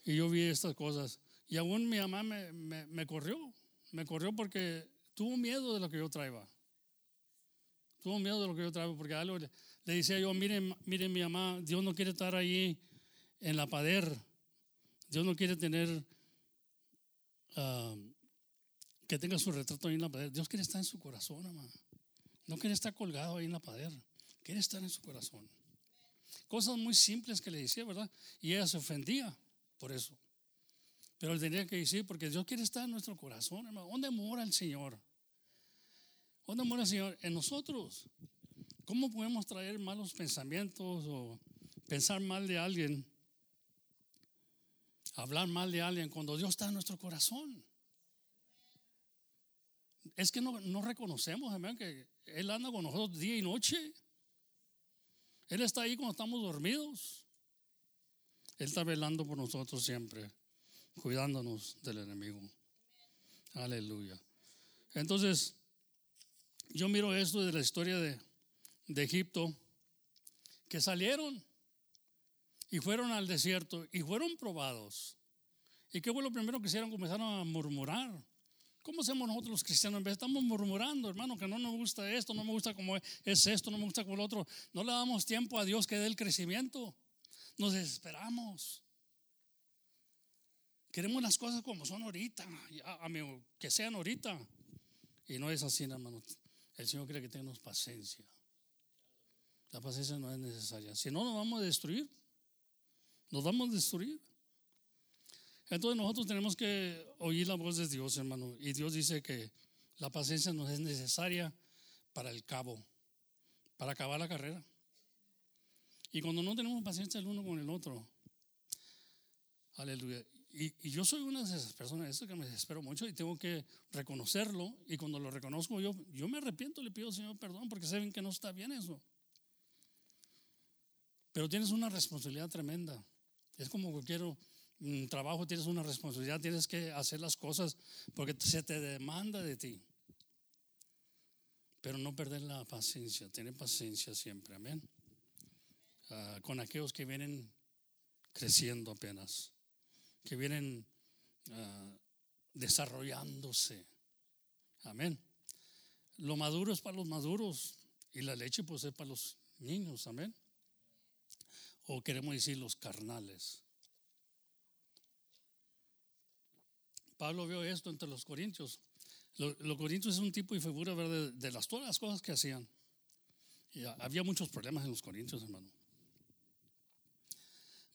Y yo vi estas cosas. Y aún mi mamá me, me, corrió, me corrió porque tuvo miedo de lo que yo traía. Tuvo miedo de lo que yo traía, porque algo le, le decía yo, miren, miren mi mamá, Dios no quiere estar ahí en la pader. Dios no quiere tener, uh, que tenga su retrato ahí en la pader. Dios quiere estar en su corazón, mamá. No quiere estar colgado ahí en la pader. Quiere estar en su corazón. Cosas muy simples que le decía, ¿verdad? Y ella se ofendía por eso. Pero él tenía que decir, porque Dios quiere estar en nuestro corazón, hermano. ¿Dónde mora el Señor? ¿Dónde mora el Señor? En nosotros. ¿Cómo podemos traer malos pensamientos o pensar mal de alguien? Hablar mal de alguien cuando Dios está en nuestro corazón. Es que no, no reconocemos, que Él anda con nosotros día y noche. Él está ahí cuando estamos dormidos. Él está velando por nosotros siempre cuidándonos del enemigo. Aleluya. Entonces, yo miro esto de la historia de, de, Egipto, que salieron y fueron al desierto y fueron probados. ¿Y qué fue lo primero que hicieron? Comenzaron a murmurar. ¿Cómo hacemos nosotros los cristianos? En vez estamos murmurando, hermano, que no nos gusta esto, no me gusta como es esto, no me gusta como lo otro. No le damos tiempo a Dios que dé el crecimiento. Nos desesperamos. Queremos las cosas como son ahorita, que sean ahorita. Y no es así, hermano. El Señor quiere que tengamos paciencia. La paciencia no es necesaria. Si no, nos vamos a destruir. Nos vamos a destruir. Entonces nosotros tenemos que oír la voz de Dios, hermano. Y Dios dice que la paciencia no es necesaria para el cabo, para acabar la carrera. Y cuando no tenemos paciencia el uno con el otro, aleluya. Y, y, yo soy una de esas personas, eso que me desespero mucho y tengo que reconocerlo. Y cuando lo reconozco, yo, me arrepiento, le pido al Señor perdón porque saben que no está bien eso. Pero tienes una responsabilidad tremenda. Es como quiero, un trabajo, tienes una responsabilidad, tienes que hacer las cosas porque se te demanda de ti. Pero no perder la paciencia, tener paciencia siempre, amén. Ah, con aquellos que vienen creciendo apenas, que vienen ah, desarrollándose, amén. Lo maduro es para los maduros y la leche pues es para los niños, amén. O queremos decir los carnales. Pablo vio esto entre los corintios. Los, corintios es un tipo y figura de, las, todas las cosas que hacían. Y había muchos problemas en los corintios, hermano.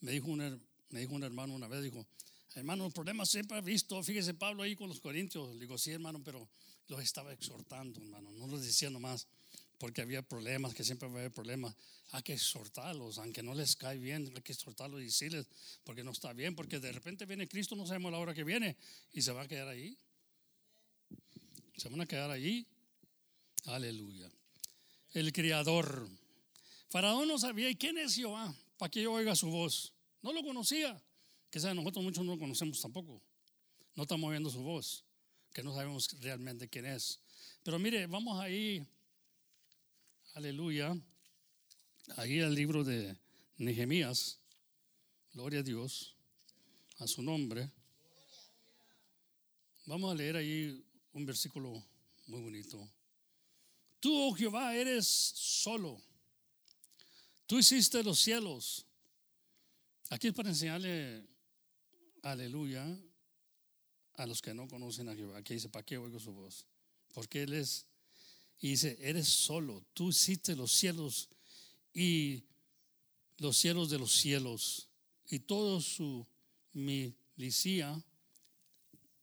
Me dijo, un, me dijo un hermano una vez, dijo, hermano, los problemas siempre he visto, fíjese Pablo ahí con los corintios. Le digo, sí, hermano, pero los estaba exhortando, hermano, no los decía nomás porque había problemas, que siempre va a haber problemas. Hay que exhortarlos, aunque no les cae bien, hay que exhortarlos y decirles, porque no está bien, porque de repente viene Cristo, no sabemos la hora que viene, y se va a quedar ahí. Se van a quedar allí. Aleluya. El Criador. Faraón no sabía, ¿y quién es Jehová? Para que yo oiga su voz. No lo conocía. Que sea, nosotros muchos no lo conocemos tampoco. No estamos oyendo su voz, que no sabemos realmente quién es. Pero mire, vamos ahí aleluya, ahí el libro de Nehemías, gloria a Dios, a su nombre. Vamos a leer ahí un versículo muy bonito. Tú, oh Jehová, eres solo. Tú hiciste los cielos. Aquí es para enseñarle, aleluya, a los que no conocen a Jehová. Aquí dice, ¿para qué oigo su voz? Porque Él es y dice, eres solo, tú hiciste los cielos y los cielos de los cielos y todo su milicia,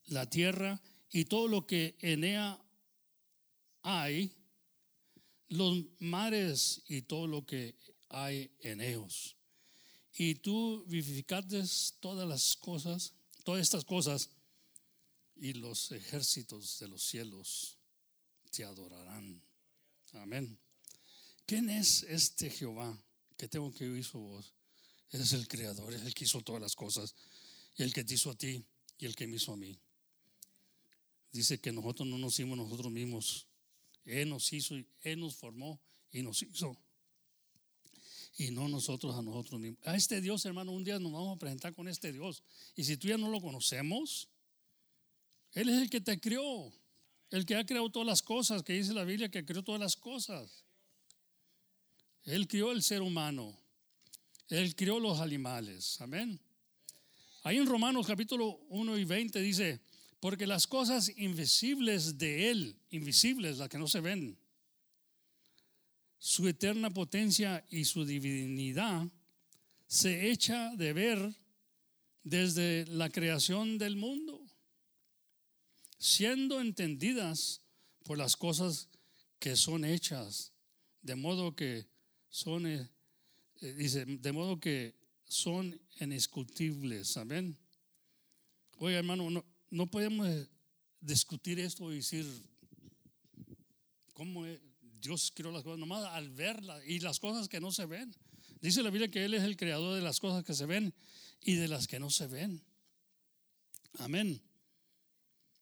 la tierra y todo lo que en ella hay, los mares y todo lo que hay en ellos. Y tú vivificaste todas las cosas, todas estas cosas, y los ejércitos de los cielos te adorarán. Amén. ¿Quién es este Jehová que tengo que oír su voz? es el creador, es el que hizo todas las cosas, y el que te hizo a ti y el que me hizo a mí. Dice que nosotros no nos hicimos nosotros mismos. Él nos hizo, Él nos formó y nos hizo. Y no nosotros a nosotros mismos. A este Dios, hermano, un día nos vamos a presentar con este Dios. Y si tú ya no lo conocemos, Él es el que te crió. El que ha creado todas las cosas, que dice la Biblia que creó todas las cosas. Él crió el ser humano. Él crió los animales. Amén. Ahí en Romanos capítulo 1 y 20 dice, porque las cosas invisibles de Él, invisibles, las que no se ven, su eterna potencia y su divinidad se echa de ver desde la creación del mundo siendo entendidas por las cosas que son hechas, de modo que son, eh, eh, dice, de modo que son indiscutibles, amén. Oye, hermano, no, no podemos discutir esto y decir cómo Dios creó las cosas, nomás al verlas y las cosas que no se ven. Dice la Biblia que Él es el creador de las cosas que se ven y de las que no se ven. Amén.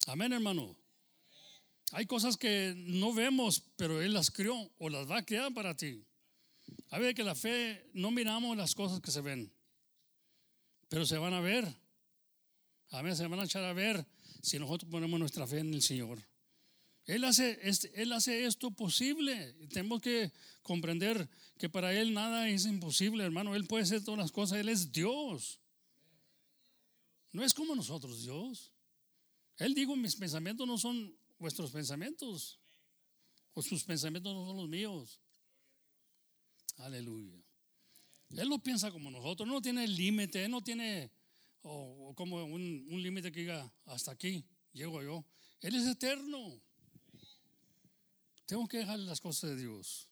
Amén, hermano. Hay cosas que no vemos, pero Él las creó o las va a crear para ti. A ver que la fe no miramos las cosas que se ven, pero se van a ver. A ver, se van a echar a ver si nosotros ponemos nuestra fe en el Señor. Él hace, él hace esto posible. Tenemos que comprender que para Él nada es imposible, hermano. Él puede hacer todas las cosas. Él es Dios. No es como nosotros, Dios. Él dijo, mis pensamientos no son vuestros pensamientos, o sus pensamientos no son los míos. Aleluya. Él no piensa como nosotros, no tiene límite, no tiene como un, un límite que diga, hasta aquí llego yo. Él es eterno. Tengo que dejarle las cosas de Dios.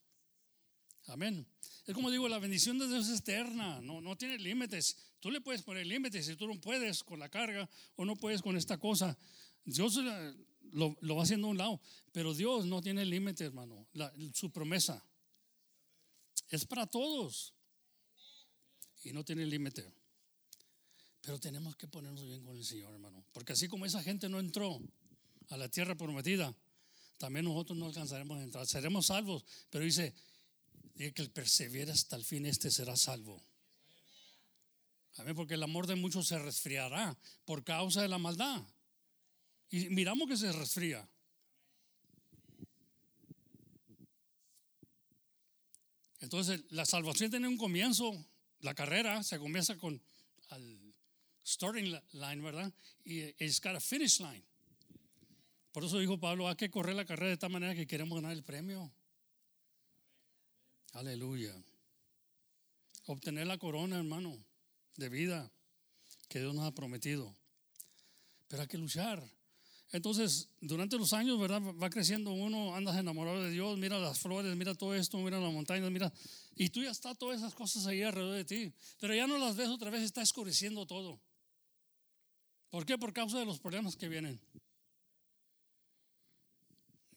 Amén. Es como digo, la bendición de Dios es eterna, no, no tiene límites. Tú le puedes poner límites si tú no puedes con la carga o no puedes con esta cosa. Dios lo, va haciendo a un lado, pero Dios no tiene límites, hermano. su promesa es para todos y no tiene límite. Pero tenemos que ponernos bien con el Señor, hermano. Porque así como esa gente no entró a la tierra prometida, también nosotros no alcanzaremos a entrar. Seremos salvos. Pero dice, dice que el persevera hasta el fin, este será salvo. Amén, porque el amor de muchos se resfriará por causa de la maldad. Y miramos que se resfría. Entonces, la salvación tiene un comienzo, la carrera se comienza con al starting line, ¿verdad? Y it's got a finish line. Por eso dijo Pablo, hay que correr la carrera de tal manera que queremos ganar el premio. Aleluya. Obtener la corona, hermano, de vida que Dios nos ha prometido. Pero hay que luchar. Entonces, durante los años, ¿verdad? Va creciendo uno, andas enamorado de Dios, mira las flores, mira todo esto, mira las montañas, mira. Y tú ya está todas esas cosas ahí alrededor de ti. Pero ya no las ves otra vez, está escureciendo todo. ¿Por qué? Por causa de los problemas que vienen.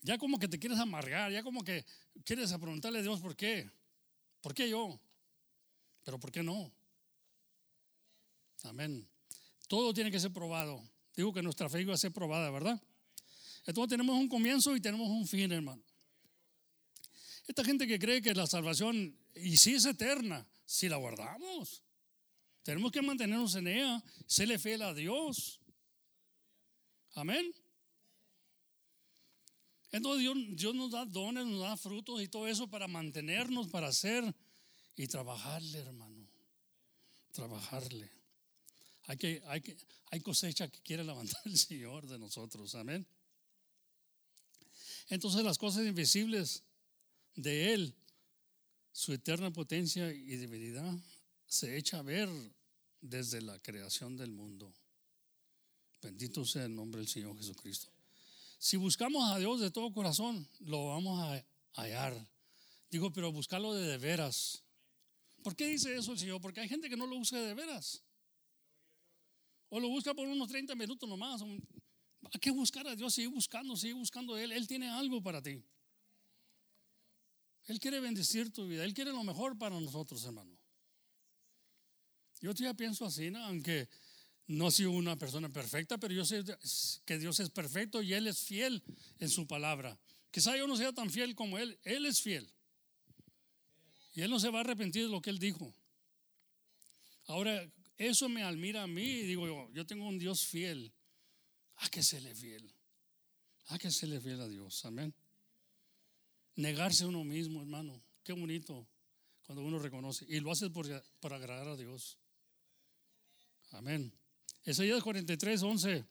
Ya como que te quieres amargar, ya como que quieres preguntarle a Dios por qué. ¿Por qué yo? Pero ¿por qué no? Amén. Todo tiene que ser probado. Digo que nuestra fe iba a ser probada, ¿verdad? Entonces tenemos un comienzo y tenemos un fin, hermano. Esta gente que cree que la salvación, y si es eterna, si la guardamos, tenemos que mantenernos en ella, serle fiel a Dios. Amén. Entonces Dios, Dios, nos da dones, nos da frutos y todo eso para mantenernos, para hacer y trabajarle, hermano. Trabajarle. Hay, que, hay, que, hay cosecha que quiere levantar el Señor de nosotros. Amén. Entonces las cosas invisibles de Él, su eterna potencia y divinidad, se echa a ver desde la creación del mundo. Bendito sea el nombre del Señor Jesucristo. Si buscamos a Dios de todo corazón, lo vamos a hallar. Digo, pero buscarlo de, de veras. ¿Por qué dice eso el Señor? Porque hay gente que no lo busca de veras. O lo busca por unos 30 minutos nomás. Hay que buscar a Dios, sigue buscando, sigue buscando a Él. Él tiene algo para ti. Él quiere bendecir tu vida. Él quiere lo mejor para nosotros, hermano. Yo ya pienso así, ¿no? aunque no soy una persona perfecta, pero yo sé que Dios es perfecto y Él es fiel en su palabra. Quizá yo no sea tan fiel como Él. Él es fiel. Y Él no se va a arrepentir de lo que Él dijo. Ahora, eso me admira a mí digo yo, yo tengo un Dios fiel. ¿A que se le fiel? ¿A que se le fiel a Dios? Amén. Negarse a uno mismo, hermano. Qué bonito cuando uno reconoce. Y lo hace por, por agradar a Dios. Amén. Isaías 43, 11.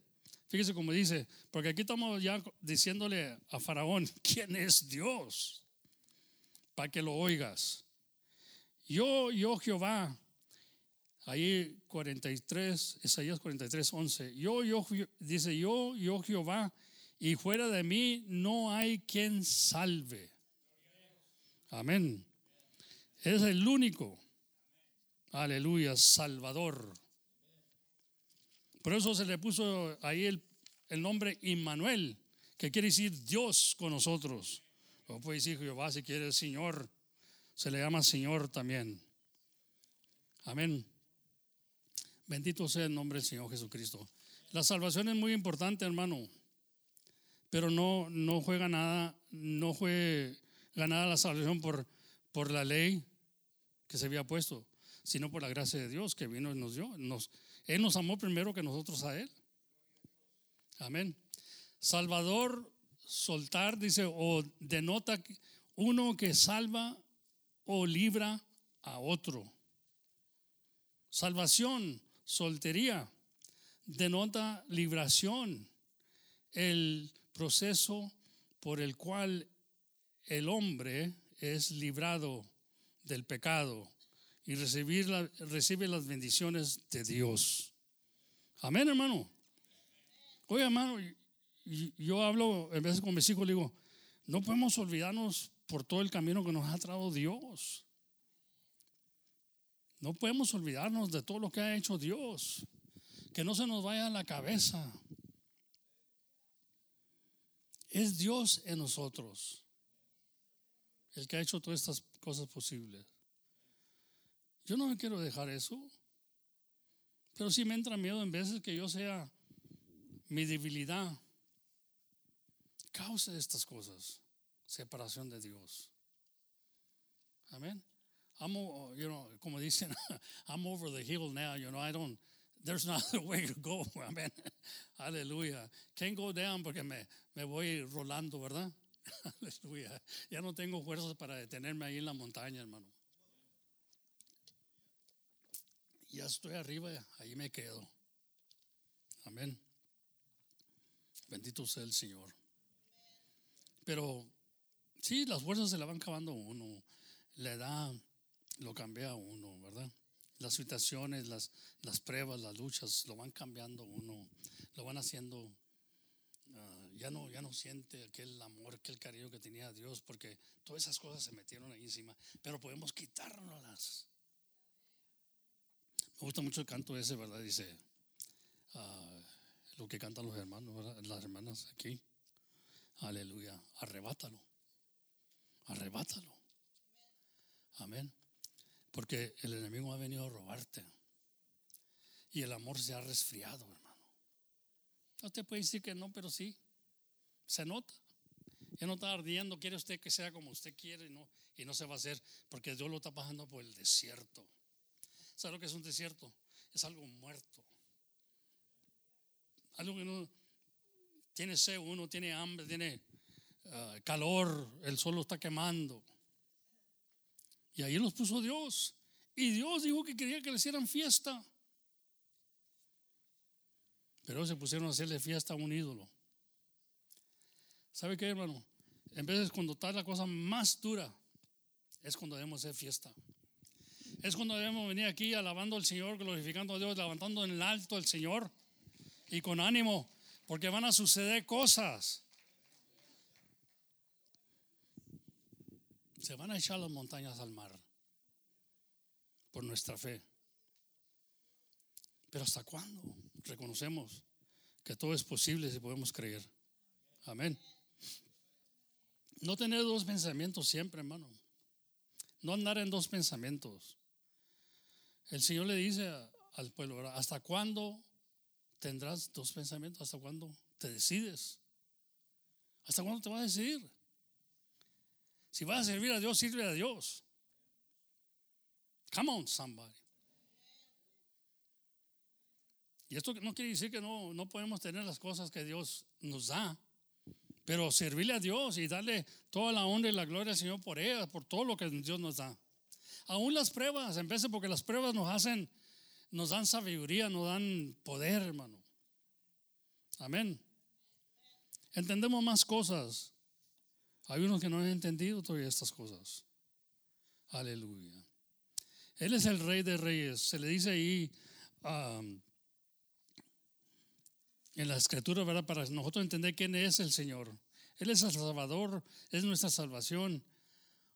Fíjese cómo dice, porque aquí estamos ya diciéndole a Faraón, ¿quién es Dios? Para que lo oigas. Yo, yo Jehová, Ahí 43, Isaías 43, 11. Yo, yo, dice, yo, yo Jehová, y fuera de mí no hay quien salve. Amén. Es el único. Aleluya, Salvador. Por eso se le puso ahí el, el nombre Immanuel, que quiere decir Dios con nosotros. O puede decir Jehová si quiere Señor. Se le llama Señor también. Amén. Bendito sea el nombre del Señor Jesucristo. La salvación es muy importante, hermano, pero no, no juega nada, no fue ganada la salvación por, por la ley que se había puesto, sino por la gracia de Dios que vino y nos dio. Él nos amó primero que nosotros a Él. Amén. Salvador, soltar, dice, o denota uno que salva o libra a otro. Salvación soltería denota libración, el proceso por el cual el hombre es librado del pecado y recibir recibe las bendiciones de Dios. Amén, hermano. Oye, hermano, yo hablo en veces con mis hijos, digo, no podemos olvidarnos por todo el camino que nos ha traído Dios. No podemos olvidarnos de todo lo que ha hecho Dios. Que no se nos vaya a la cabeza. Es Dios en nosotros el que ha hecho todas estas cosas posibles. Yo no me quiero dejar eso. Pero sí me entra miedo en veces que yo sea mi debilidad causa de estas cosas, separación de Dios. Amén. I'm, you know, como dicen, [LAUGHS] I'm over the hill now. You know, I don't. There's no [LAUGHS] other way to go. [LAUGHS] Amén. Aleluya. Can't go down porque me, me voy rolando, ¿verdad? Aleluya. Ya no tengo fuerzas para detenerme ahí en la montaña, hermano. Ya estoy arriba, ahí me quedo. Amén. Bendito sea el Señor. Pero sí, las fuerzas se la van acabando uno. La edad lo cambia uno, ¿verdad? Las situaciones, las, las pruebas, las luchas, lo van cambiando uno. Lo van haciendo. ah, ya, no, ya no siente aquel amor, aquel cariño que tenía a Dios, porque todas esas cosas se metieron ahí encima. Pero podemos quitárnoslas. Me gusta mucho el canto ese, ¿verdad? Dice, ah, lo que cantan los hermanos. Las hermanas aquí. Aleluya. Arrebátalo. Arrebátalo. Amén. Porque el enemigo ha venido a robarte. Y el amor se ha resfriado, hermano. No te puede decir que no, pero sí. Se nota. Ya no está ardiendo. Quiere usted que sea como usted quiere y no, y no se va a hacer. Porque Dios lo está pasando por el desierto. ¿Sabe lo que es un desierto? Es algo muerto. Algo que no tiene sed, uno tiene hambre, tiene ah, calor, el sol lo está quemando. Y ahí los puso Dios. Y Dios dijo que quería que le hicieran fiesta. Pero se pusieron a hacerle fiesta a un ídolo. ¿Sabe qué, hermano? En de cuando está la cosa más dura, es cuando debemos hacer fiesta. Es cuando debemos venir aquí alabando al Señor, glorificando a Dios, levantando en el alto al Señor y con ánimo, porque van a suceder cosas. Se van a echar las montañas al mar por nuestra fe. Pero ¿hasta cuándo reconocemos que todo es posible si podemos creer? Amén. No tener dos pensamientos siempre, hermano. No andar en dos pensamientos. El Señor le dice al pueblo. ¿hasta cuándo tendrás dos pensamientos? ¿Hasta cuándo te decides? ¿Hasta cuándo te vas a decidir? Si vas a servir a Dios, sirve a Dios. Come on, somebody. Y esto no quiere decir que no, no podemos tener las cosas que Dios nos da, pero servirle a Dios y darle toda la honra y la gloria al Señor por ella, por todo lo que Dios nos da. Aún las pruebas, de porque las pruebas nos hacen, nos dan sabiduría, nos dan poder, hermano. Amén. Entendemos más cosas. Hay unos que no han entendido todavía estas cosas. Aleluya. Él es el rey de reyes. Se le dice ahí um, en la escritura, ¿verdad? Para nosotros entender quién es el Señor. Él es el Salvador, es nuestra salvación.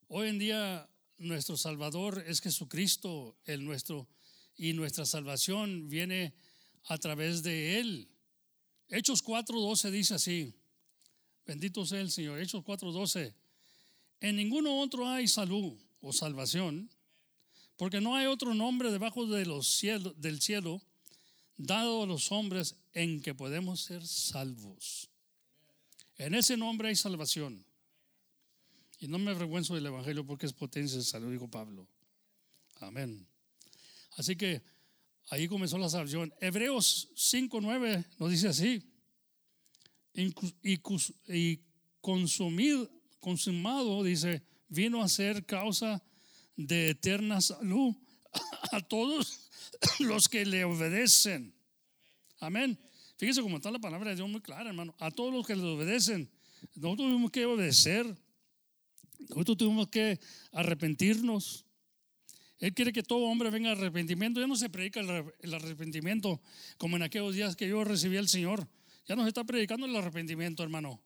Hoy en día nuestro Salvador es Jesucristo, el nuestro, y nuestra salvación viene a través de Él. Hechos 4:12 dice así. Bendito sea el Señor. Hechos 4:12. En ninguno otro hay salud o salvación, porque no hay otro nombre debajo de los cielos, del cielo dado a los hombres en que podemos ser salvos. En ese nombre hay salvación. Y no me avergüenzo del Evangelio porque es potencia de salud, dijo Pablo. Amén. Así que ahí comenzó la salvación. Hebreos 5.9 nos dice así. Y, consumido, consumado, dice, vino a ser causa de eterna salud a todos [COUGHS] los que le obedecen. Amén. Fíjese cómo está la palabra de Dios muy clara, hermano. A todos los que le obedecen. Nosotros tuvimos que obedecer. Nosotros tuvimos que arrepentirnos. Él quiere que todo hombre venga al arrepentimiento. Ya no se predica el arrepentimiento como en aquellos días que yo recibí al Señor. Ya no se está predicando el arrepentimiento, hermano.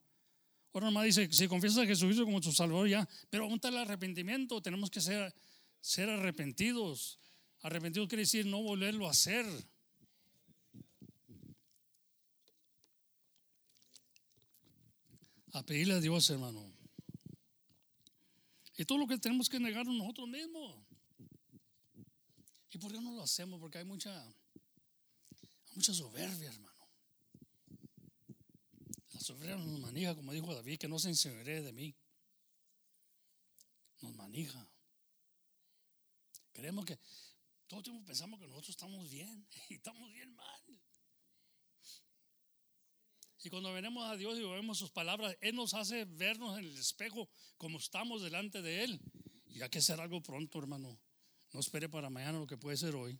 Ahora nomás dice, si confiesas a Jesucristo como tu Salvador ya, pero aún está el arrepentimiento, tenemos que ser, ser arrepentidos. Arrepentidos quiere decir no volverlo a hacer. A pedirle a Dios, hermano. Y todo lo que tenemos que negarnos nosotros mismos. ¿Y por qué no lo hacemos? Porque hay mucha, Mucha soberbia, hermano. Soberbia nos manija, como dijo David, que no se enseñaré de mí. Nos manija. Creemos que todo el tiempo pensamos que nosotros estamos bien [LAUGHS] y estamos bien mal. Y cuando venimos a Dios y vemos sus palabras, Él nos hace vernos en el espejo como estamos delante de Él. Y hay que hacer algo pronto, hermano. No espere para mañana lo que puede ser hoy.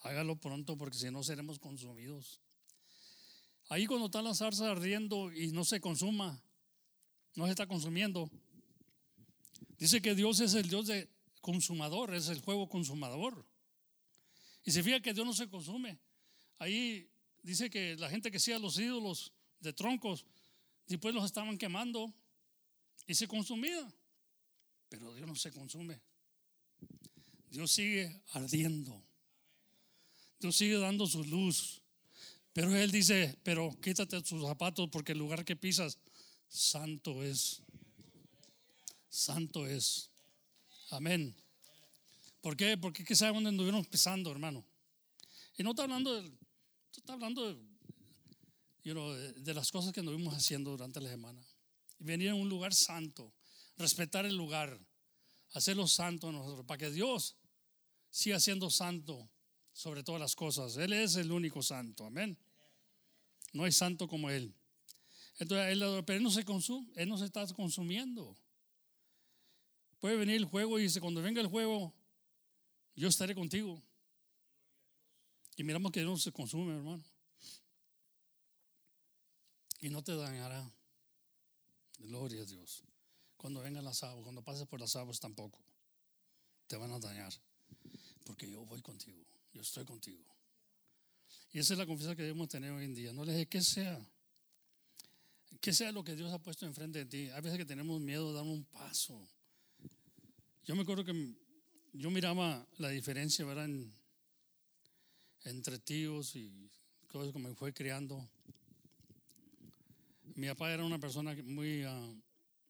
Hágalo pronto porque si no seremos consumidos. Ahí cuando está la zarza ardiendo y no se consuma, no se está consumiendo. Dice que Dios es el Dios de consumador, es el juego consumador. Y se fija que Dios no se consume. Ahí dice que la gente que hacía los ídolos de troncos, después los estaban quemando y se consumía. Pero Dios no se consume. Dios sigue ardiendo. Dios sigue dando su luz. Pero Él dice, pero quítate tus zapatos porque el lugar que pisas, santo es. Santo es. Amén. ¿Por qué? Porque qué sabe dónde anduvimos pisando, hermano. Y no está hablando de, está hablando de, de, las cosas que anduvimos haciendo durante la semana. Y venir a un lugar santo, respetar el lugar, hacerlo santo nosotros, para que Dios siga siendo santo sobre todas las cosas. Él es el único santo, amén. No hay santo como Él. Entonces, él, pero Él no se consume, Él no se está consumiendo. Puede venir el juego y dice, cuando venga el juego, yo estaré contigo. Y miramos que no se consume, hermano. Y no te dañará. Gloria a Dios. Cuando vengan las aguas, cuando pases por las aguas tampoco. Te van a dañar. Porque yo voy contigo. Yo estoy contigo. Y esa es la confianza que debemos tener hoy en día. No le dejes que sea. Que sea lo que Dios ha puesto enfrente de ti. Hay veces que tenemos miedo de dar un paso. Yo me acuerdo que yo miraba la diferencia, ¿verdad? entre tíos y cosas como me fue criando. Mi papá era una persona muy, uh,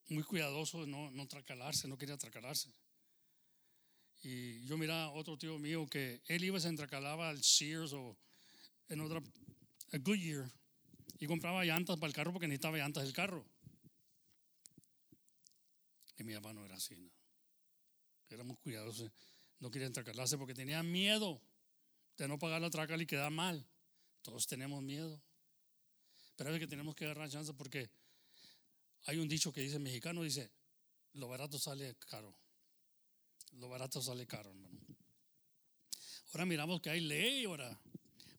muy cuidadoso de no, no tracalarse, no quería tracalarse. Y yo miraba a otro tío mío que él iba se entracalaba al Sears o en otra, a Goodyear, y compraba llantas para el carro porque necesitaba llantas del carro. Y mi papá no era así, ¿no? éramos cuidadosos, no quería entracalarse porque tenía miedo de no pagar la traca y quedar mal. Todos tenemos miedo. Pero es que tenemos que agarrar chance porque hay un dicho que dice mexicano, dice, lo barato sale caro. Lo barato sale caro, hermano. Ahora miramos que hay ley, ahora.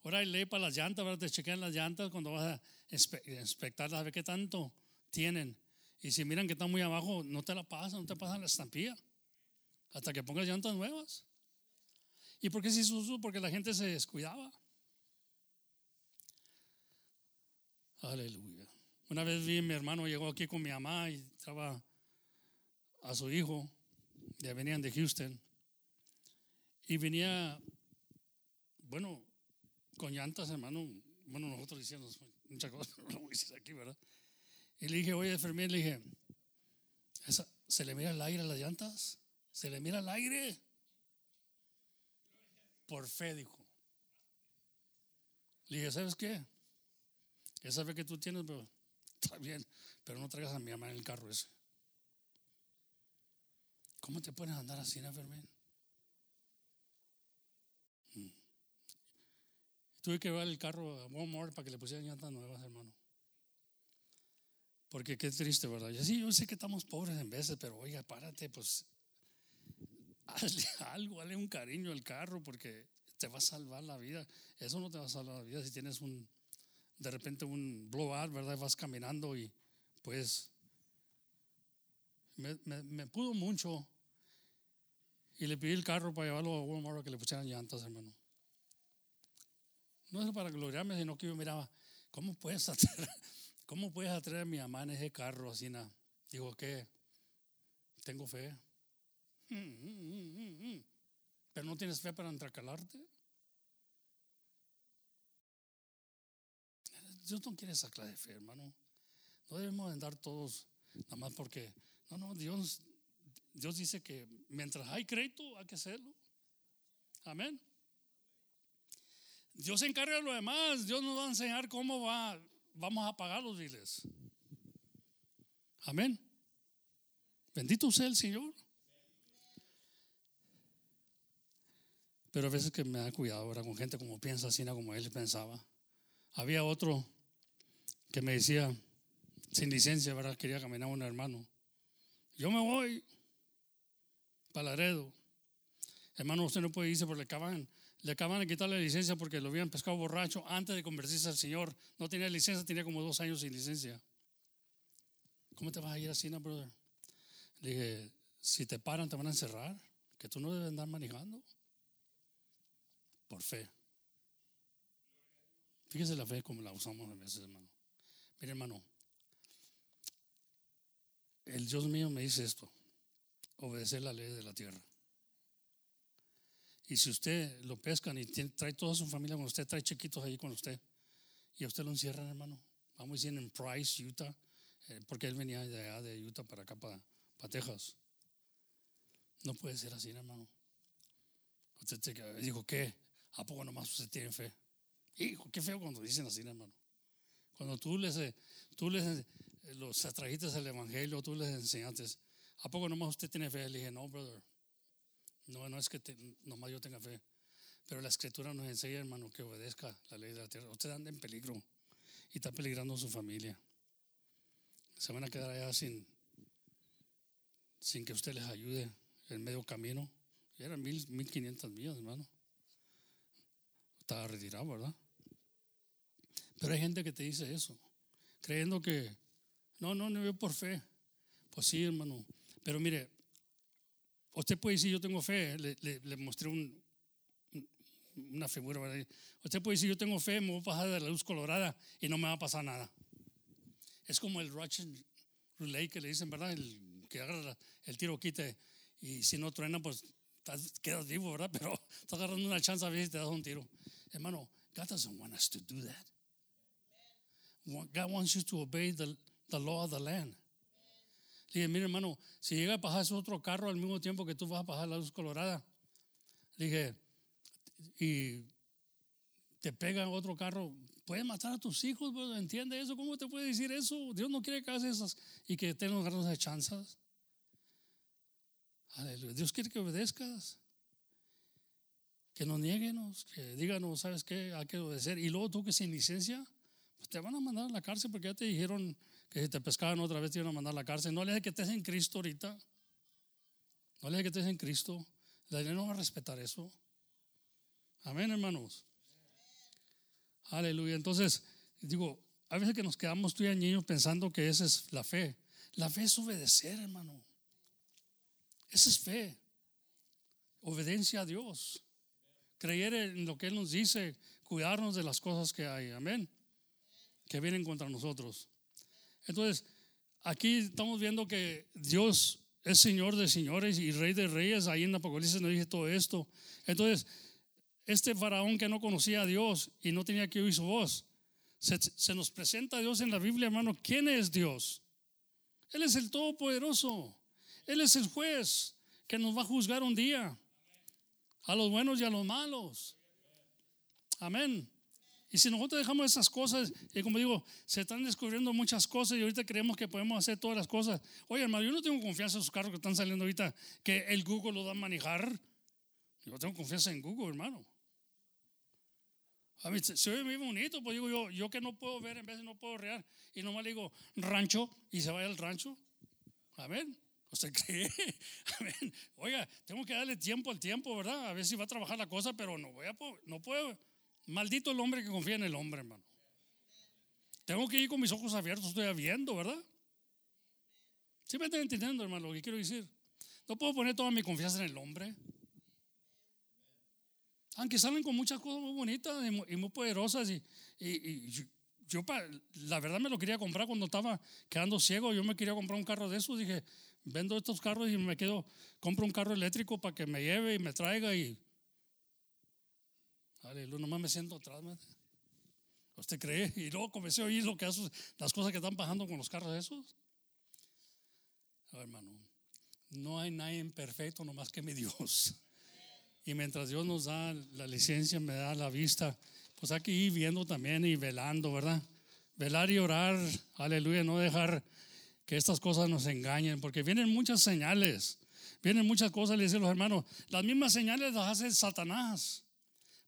Ahora hay ley para las llantas, ahora te chequean las llantas cuando vas a inspectarlas, a ver qué tanto tienen. Y si miran que están muy abajo, no te la pasan, no te pasan la estampilla. Hasta que pongas llantas nuevas. ¿Y por qué se hizo Porque la gente se descuidaba. Aleluya. Una vez vi mi hermano llegó aquí con mi mamá y estaba a su hijo, ya venían de Houston, y venía, bueno, con llantas, hermano. Bueno, nosotros decíamos muchas cosas, no voy a decir aquí, ¿verdad? Y le dije, oye, enfermera, le dije, ¿se le mira el aire a las llantas? Se le mira el aire. Por fe, dijo. Le dije, ¿sabes qué? Esa fe que tú tienes, pero [LAUGHS] está bien, pero no traigas a mi mamá en el carro ese. ¿Cómo te puedes andar así, enfermera? Mm. Tuve que llevar el carro a Walmart para que le pusieran llantas nuevas, hermano. Porque qué triste, ¿verdad? Yo sí, yo sé que estamos pobres en veces, pero oiga, párate, pues [LAUGHS] hazle algo, hazle un cariño al carro porque te va a salvar la vida. Eso no te va a salvar la vida si tienes un, de repente un blowout, ¿verdad? Vas caminando y pues me, pudo mucho y le pedí el carro para llevarlo a Walmart que le pusieran llantas, hermano. No es para gloriarme, sino que yo miraba, ¿cómo puedes atraer, [LAUGHS] cómo puedes atraer a mi mamá en ese carro así? Digo, ¿qué? Tengo fe. Pero no tienes fe para entracalarte. Dios no quiere esa clase de fe, hermano. No debemos andar todos nada más porque, no, no, Dios, Dios dice que mientras hay crédito hay que hacerlo. Amén. Dios se encarga de lo demás. Dios nos va a enseñar cómo va, vamos a pagar los biles. Amén. Bendito sea el Señor. Pero a veces que me da cuidado ahora con gente como piensa, así como él pensaba. Había otro que me decía, sin licencia. Quería caminar un hermano. Yo me voy para Laredo. Hermano, usted no puede irse porque le acaban, le acaban de quitar la licencia porque lo habían pescado borracho antes de convertirse al Señor. No tenía licencia, tenía como dos años sin licencia. ¿Cómo te vas a ir así, no, brother? Le dije, si te paran, te van a encerrar, que tú no debes andar manejando. Por fe. Fíjese la fe como la usamos a veces, hermano. Mire, hermano, el Dios mío me dice esto, obedecer la ley de la tierra. Y si usted lo pescan y trae toda su familia con usted, trae chiquitos ahí con usted, y a usted lo encierran, hermano. Vamos a decir en Price, Utah, eh, porque él venía de allá de Utah para acá, para, para Texas. No puede ser así, hermano. Usted dijo, ¿qué? ¿A poco nomás usted tiene fe? Hijo, qué feo cuando dicen así, hermano. Cuando tú les, eh, tú les eh, los atrajiste al evangelio, tú les enseñaste, ¿a poco nomás usted tiene fe? Le dije, no, brother. No, no es que nomás yo tenga fe. Pero la escritura nos enseña, hermano, que obedezca la ley de la tierra. Usted anda en peligro y está peligrando su familia. Se van a quedar allá sin, sin que usted les ayude en medio camino. Y eran mil, mil quinientas millas, hermano. Estaba retirado, ¿verdad? Pero hay gente que te dice eso, creyendo que, no, no, no veo por fe. Pues sí, hermano. Pero mire, usted puede decir, yo tengo fe. Le, mostré una figura. Usted puede decir, yo tengo fe, me voy a pasar de la luz colorada y no me va a pasar nada. Es como el Russian Relay que le dicen, ¿verdad? El que agarra el tiro quite y si no truena, pues quedas vivo, ¿verdad? [LAUGHS] Pero estás agarrando una chance a ver si te das un tiro. Hermano, God doesn't want us to do that. God wants you to obey the, the law of the land. Dije, mire hermano, si llega a pasar otro carro al mismo tiempo que tú vas a pasar la luz colorada, dije, y te pega otro carro, puede matar a tus hijos, ¿entiende eso? ¿Cómo te puede decir eso? Dios no quiere que hagas esas y que tengas ganas de chanzas. Dios quiere que obedezcas. Que no nieguenos, que díganos, ¿sabes qué? Hay que obedecer. Y luego tú que sin licencia, pues te van a mandar a la cárcel porque ya te dijeron que si te pescaban otra vez te iban a mandar a la cárcel. No le dejes que estés en Cristo ahorita. No le dejes que estés en Cristo. La ley no va a respetar eso. Amén, hermanos. Aleluya. Entonces, digo, a veces que nos quedamos tú y niños pensando que esa es la fe. La fe es obedecer, hermano. Esa es fe. Obediencia a Dios. Creer en lo que Él nos dice. Cuidarnos de las cosas que hay. Amén. Que vienen contra nosotros. Entonces, aquí estamos viendo que Dios es Señor de señores y Rey de reyes. Ahí en Apocalipsis nos dice todo esto. Entonces, este faraón que no conocía a Dios y no tenía que oír su voz, se, se nos presenta a Dios en la Biblia, hermano. ¿Quién es Dios? Él es el Todopoderoso. Él es el juez que nos va a juzgar un día. A los buenos y a los malos. Amén. Y si nosotros dejamos esas cosas, y como digo, se están descubriendo muchas cosas y ahorita creemos que podemos hacer todas las cosas. Oye, hermano, yo no tengo confianza en esos carros que están saliendo ahorita, que el Google lo da a manejar. Yo tengo confianza en Google, hermano. A mí se, ve muy bonito, pues digo yo, yo que no puedo ver, en vez de no puedo rear, y nomás le digo rancho y se vaya al rancho. Amén. ¿Usted [LAUGHS] cree? Amén. Oiga, tengo que darle tiempo al tiempo, ¿verdad? A ver si va a trabajar la cosa, pero no voy a, no puedo. Maldito el hombre que confía en el hombre, hermano. Tengo que ir con mis ojos abiertos, estoy viendo, ¿verdad? ¿Sí me están entendiendo, hermano, lo que quiero decir? No puedo poner toda mi confianza en el hombre. Aunque salen con muchas cosas muy bonitas y muy, poderosas y, y yo, la verdad me lo quería comprar cuando estaba quedando ciego. Yo me quería comprar un carro de esos. Dije, vendo estos carros y me quedo, compro un carro eléctrico para que me lleve y me traiga y. Aleluya, nomás me siento atrás. ¿Usted cree? Y luego comencé a oír lo que hace, las cosas que están pasando con los carros esos. hermano, no hay nadie perfecto nomás que mi Dios. Y mientras Dios nos da la licencia, me da la vista pues hay que ir viendo también y velando, ¿verdad? Velar y orar, aleluya, no dejar que estas cosas nos engañen, porque vienen muchas señales, vienen muchas cosas, le dicen los hermanos, las mismas señales las hace Satanás.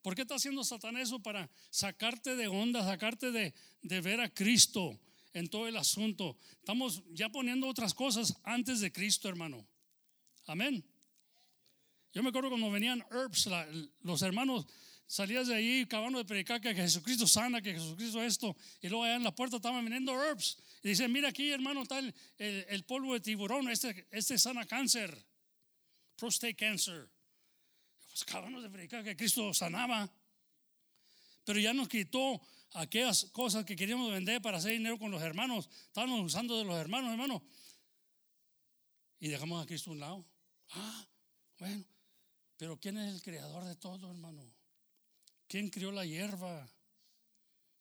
¿Por qué está haciendo Satanás eso? Para sacarte de onda, sacarte de, de ver a Cristo en todo el asunto. Estamos ya poniendo otras cosas antes de Cristo, hermano. Amén. Yo me acuerdo cuando venían herbs, los hermanos salías de ahí acabando de predicar que Jesucristo sana, que Jesucristo esto, y luego allá en la puerta estaban vendiendo herbs. Y dicen, mira aquí, hermano, está el, polvo de tiburón, este, este sana cáncer, prostate cancer. Pues acabamos de predicar que Cristo sanaba, pero ya nos quitó aquellas cosas que queríamos vender para hacer dinero con los hermanos. Estábamos usando de los hermanos, hermano. Y dejamos a Cristo a un lado. Ah, bueno, pero ¿quién es el creador de todo, hermano? ¿Quién crió la hierba?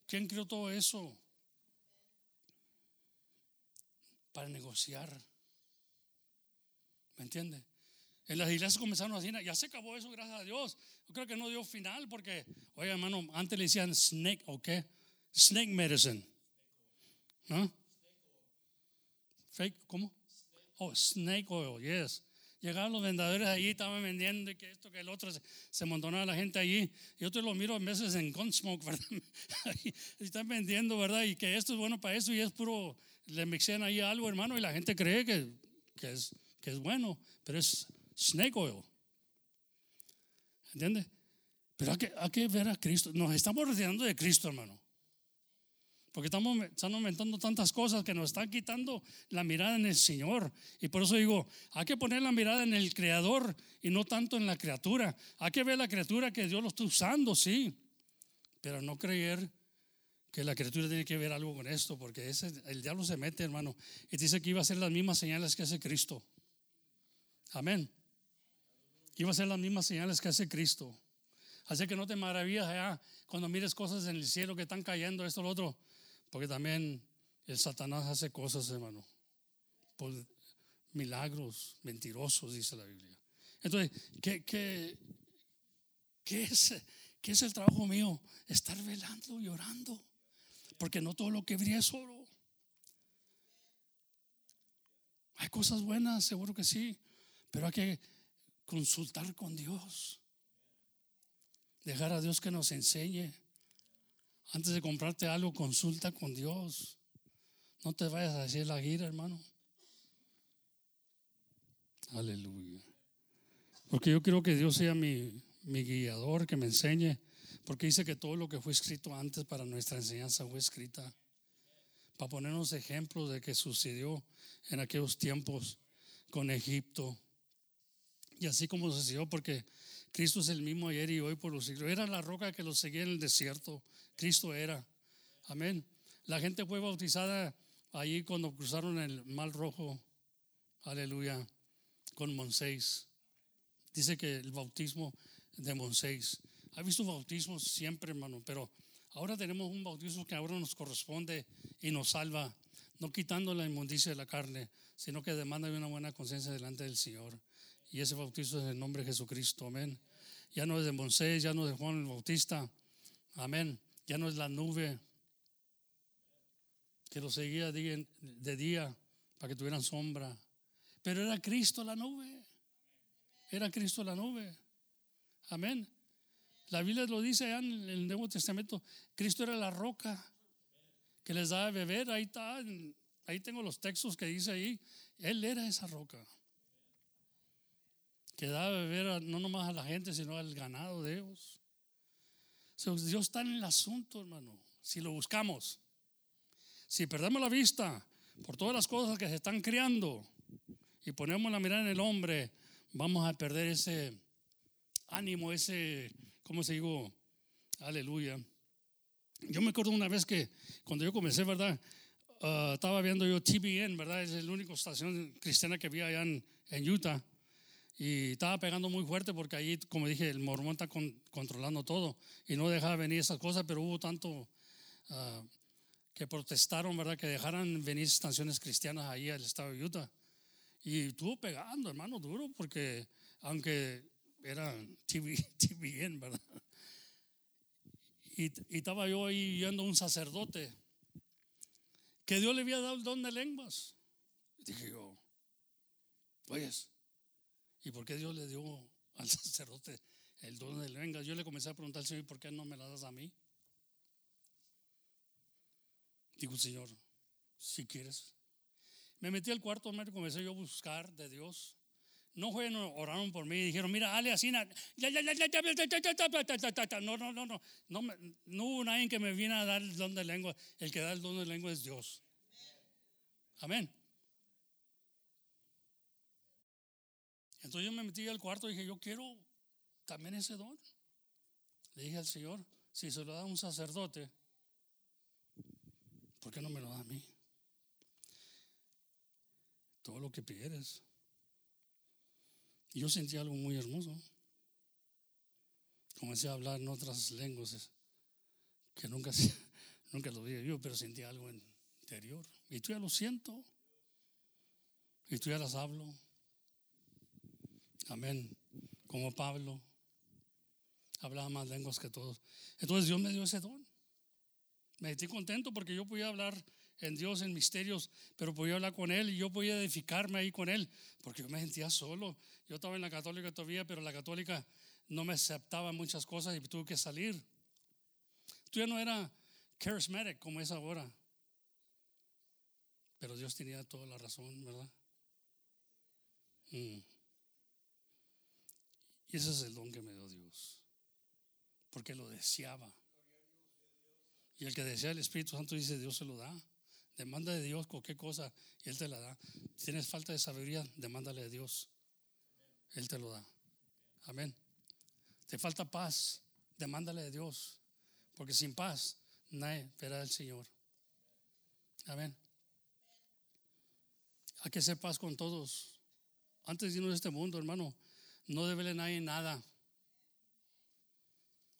¿Quién crió todo eso? Para negociar. ¿Me entiende? En las iglesias comenzaron a decir, ya se acabó eso, gracias a Dios. Yo creo que no dio final porque, oye hermano, antes le decían snake, ¿o qué? Snake medicine. ¿No? Fake, ¿cómo? Oh, snake oil, yes. Llegaban los vendedores allí, estaban vendiendo y que esto, que el otro, se, se montonaba la gente allí. Yo te lo miro a veces en Gunsmoke, [LAUGHS] ¿verdad? están vendiendo, ¿verdad? Y que esto es bueno para eso y es puro, le mixean ahí algo, hermano, y la gente cree que, que, es, que es bueno, pero es snake oil. ¿Entiendes? Pero hay que, hay que ver a Cristo. Nos estamos retirando de Cristo, hermano. Porque estamos, están aumentando tantas cosas que nos están quitando la mirada en el Señor. Y por eso digo, hay que poner la mirada en el Creador y no tanto en la criatura. Hay que ver la criatura que Dios lo está usando, sí. Pero no creer que la criatura tiene que ver algo con esto, porque ese, el diablo se mete, hermano, y dice que iba a hacer las mismas señales que hace Cristo. Amén. Iba a hacer las mismas señales que hace Cristo. Así que no te maravillas allá cuando mires cosas en el cielo que están cayendo, esto, lo otro. Porque también el Satanás hace cosas, hermano, por milagros mentirosos, dice la Biblia. Entonces, ¿qué, es, qué es el trabajo mío? Estar velando y orando. Porque no todo lo que brilla es oro. Hay cosas buenas, seguro que sí, pero hay que consultar con Dios. Dejar a Dios que nos enseñe. Antes de comprarte algo, consulta con Dios. No te vayas a decir la gira, hermano. Aleluya. Porque yo quiero que Dios sea mi, mi guiador, que me enseñe. Porque dice que todo lo que fue escrito antes para nuestra enseñanza fue escrita. Para ponernos ejemplos de que sucedió en aquellos tiempos con Egipto. Y así como sucedió, porque Cristo es el mismo ayer y hoy por los siglos. Era la roca que los seguía en el desierto. Cristo era. Amén. La gente fue bautizada allí cuando cruzaron el Mar Rojo. Aleluya. Con Moisés. Dice que el bautismo de Moisés. Ha visto bautismos siempre, hermano, pero ahora tenemos un bautismo que ahora nos corresponde y nos salva, no quitando la inmundicia de la carne, sino que demanda una buena conciencia delante del Señor. Y ese bautismo es en el nombre de Jesucristo, amén. Ya no es de Moisés, ya no es de Juan el Bautista, amén. Ya no es la nube que lo seguía de día para que tuvieran sombra, pero era Cristo la nube, era Cristo la nube, amén. La Biblia lo dice allá en el Nuevo Testamento, Cristo era la roca que les daba de beber, ahí está, ahí tengo los textos que dice ahí, Él era esa roca que daba de beber no nomás a la gente, sino al ganado de ellos. Dios está en el asunto, hermano. Si lo buscamos, si perdemos la vista por todas las cosas que se están creando y ponemos la mirada en el hombre, vamos a perder ese ánimo, ese, ¿cómo se digo? Aleluya. Yo me acuerdo una vez que cuando yo comencé, ¿verdad? Ah, estaba viendo yo TBN, ¿verdad? Es la única estación cristiana que había allá en Utah. Y estaba pegando muy fuerte porque ahí, como dije, el mormón está controlando todo y no dejaba venir esas cosas, pero hubo tanto ah, que protestaron, ¿verdad? Que dejaran venir estaciones cristianas ahí al estado de Utah. Y estuvo pegando, hermano, duro, porque aunque era TV, [LAUGHS] TVN, ¿verdad? y, y estaba yo ahí viendo un sacerdote que Dios le había dado el don de lenguas. Dije yo, pues, ¿y por qué Dios le dio al sacerdote el don de lenguas? Yo le comencé a preguntar al Señor, ¿por qué no me la das a mí? Digo, Señor, si quieres. Me metí al cuarto, me comencé yo a buscar de Dios. No fueron, oraron por mí y dijeron, mira, Ale, así, no, no, no, no, no, no hubo nadie que me vino a dar el don de lengua. El que da el don de lengua es Dios. Amén. Entonces yo me metí al cuarto y dije, yo quiero también ese don. Le dije al Señor, si se lo da a un sacerdote, ¿por qué no me lo da a mí? Todo lo que pidieres. Y yo sentí algo muy hermoso. Comencé a hablar en otras lenguas que nunca, [LAUGHS] nunca lo dije yo, pero sentí algo interior. Y tú ya lo siento. Y tú ya las hablo. Amén. Como Pablo. Hablaba más lenguas que todos. Entonces Dios me dio ese don. Me sentí contento porque yo podía hablar en Dios en misterios, pero podía hablar con Él y yo podía edificarme ahí con Él, porque yo me sentía solo. Yo estaba en la católica todavía, pero la católica no me aceptaba muchas cosas y tuve que salir. Tú ya no era charismatic como es ahora, pero Dios tenía toda la razón, ¿verdad? Mm. Y ese es el don que me dio Dios, porque lo deseaba. Y el que desea el Espíritu Santo dice, Dios se lo da. Demanda de Dios cualquier cosa y Él te la da. Si tienes falta de sabiduría, demándale a Dios. Él te lo da. Amén. Te falta paz, demándale a Dios. Porque sin paz, nadie verá al Señor. Amén. Hay que hacer paz con todos. Antes de irnos de este mundo, hermano, no debe a nadie nada.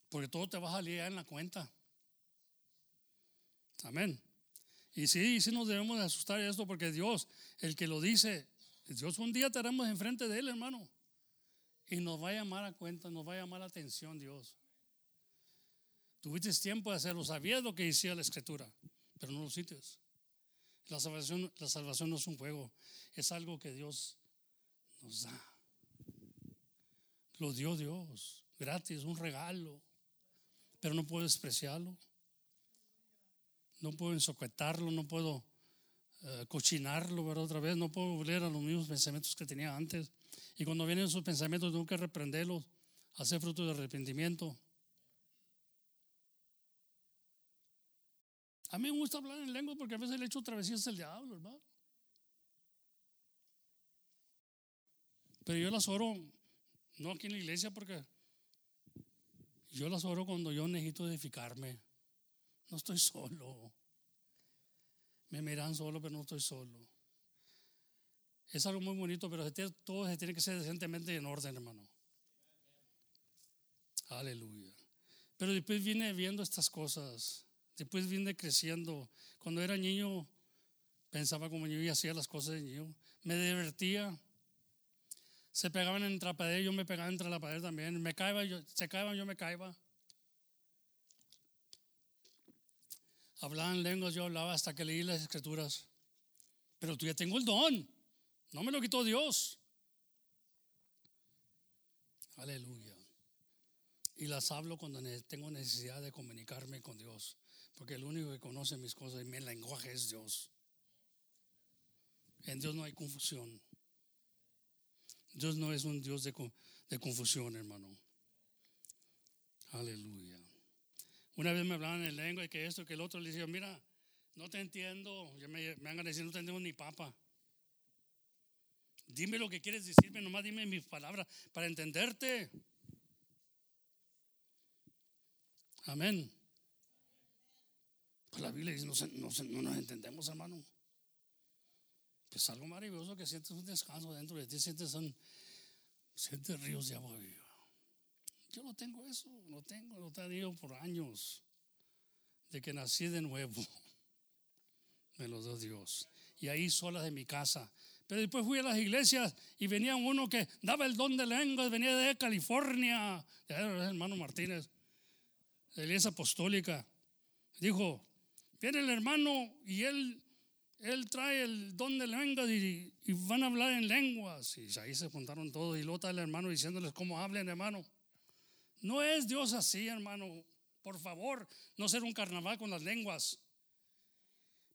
Porque todo te va a salir en la cuenta. Amén. Y sí, sí nos debemos de asustar de esto porque Dios, el que lo dice, Dios un día estaremos enfrente de Él, hermano. Y nos va a llamar a cuenta, nos va a llamar la atención Dios. Tuviste tiempo de hacerlo, sabías lo que decía la escritura, pero no lo hiciste. La salvación, la salvación no es un juego, es algo que Dios nos da. Lo dio Dios, gratis, un regalo, pero no puedo despreciarlo no puedo ensoquetarlo, no puedo eh, cochinarlo, ¿verdad? Otra vez, no puedo volver a los mismos pensamientos que tenía antes. Y cuando vienen esos pensamientos, tengo que reprenderlos, hacer fruto de arrepentimiento. A mí me gusta hablar en lengua porque a veces le echo travesías al diablo, hermano. Pero yo las oro, no aquí en la iglesia, porque yo las oro cuando yo necesito edificarme. No estoy solo. Me miran solo, pero no estoy solo. Es algo muy bonito, pero todo se tiene que ser decentemente en orden, hermano. Aleluya. Pero después vine viendo estas cosas. Después vine creciendo. Cuando era niño, pensaba como niño y hacía las cosas de niño. Me divertía. Se pegaban en la pared, yo me pegaba entre la pared también. Me caía, yo, se caían, yo me caía. hablaban lenguas, yo hablaba hasta que leí las escrituras. Pero tú ya tengo el don. No me lo quitó Dios. Aleluya. Y las hablo cuando tengo necesidad de comunicarme con Dios. Porque el único que conoce mis cosas y mi lenguaje es Dios. En Dios no hay confusión. Dios no es un Dios de, de confusión, hermano. Aleluya. Una vez me hablaban en lengua y que esto, que el otro, le decía, mira, no te entiendo. Ya me, van a decir, no te entiendo ni papa. Dime lo que quieres decirme, nomás dime mis palabras para entenderte. Amén. Pues la Biblia dice, no, nos entendemos, hermano. Pues algo maravilloso que sientes un descanso dentro de ti, sientes, son, sientes ríos de agua viva. Yo no tengo eso, no tengo, lo he por años. De que nací de nuevo. [LAUGHS] Me lo dio Dios. Y ahí sola de mi casa. Pero después fui a las iglesias y venía uno que daba el don de lenguas, venía de California, el hermano Martínez. de la iglesia apostólica. Dijo, viene el hermano y él, él trae el don de lenguas y, y van a hablar en lenguas. Y ahí se juntaron todos y luego está el hermano diciéndoles cómo hablen, hermano. No es Dios así, hermano. Por favor, no ser un carnaval con las lenguas.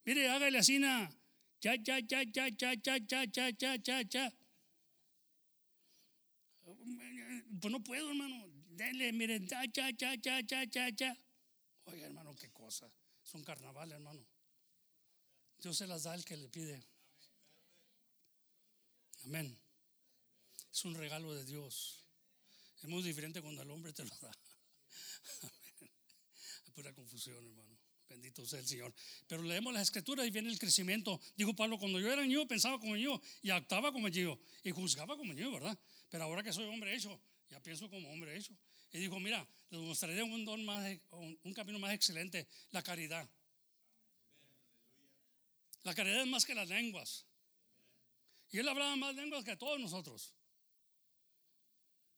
Mire, hágale así, na. Ya, ya, ya, ya, ya, ya, ya, ya, ya, ya, ya. Pues no puedo, hermano. Dele, mire, ya, ya, ya, ya, ya, ya, ya. Oye, hermano, qué cosa. Es un carnaval, hermano. Dios se las da al que le pide. Amén. Es un regalo de Dios. Es muy diferente cuando el hombre te lo da. [LAUGHS] Amén. Es pura confusión, hermano. Bendito sea el Señor. Pero leemos las escrituras y viene el crecimiento. Dijo Pablo, cuando yo era niño pensaba como niño y actuaba como niño y juzgaba como niño, ¿verdad? Pero ahora que soy hombre hecho, ya pienso como hombre hecho. Y dijo, mira, les mostraré un don más, un camino más excelente, la caridad. La caridad es más que las lenguas. Y él hablaba más lenguas que todos nosotros.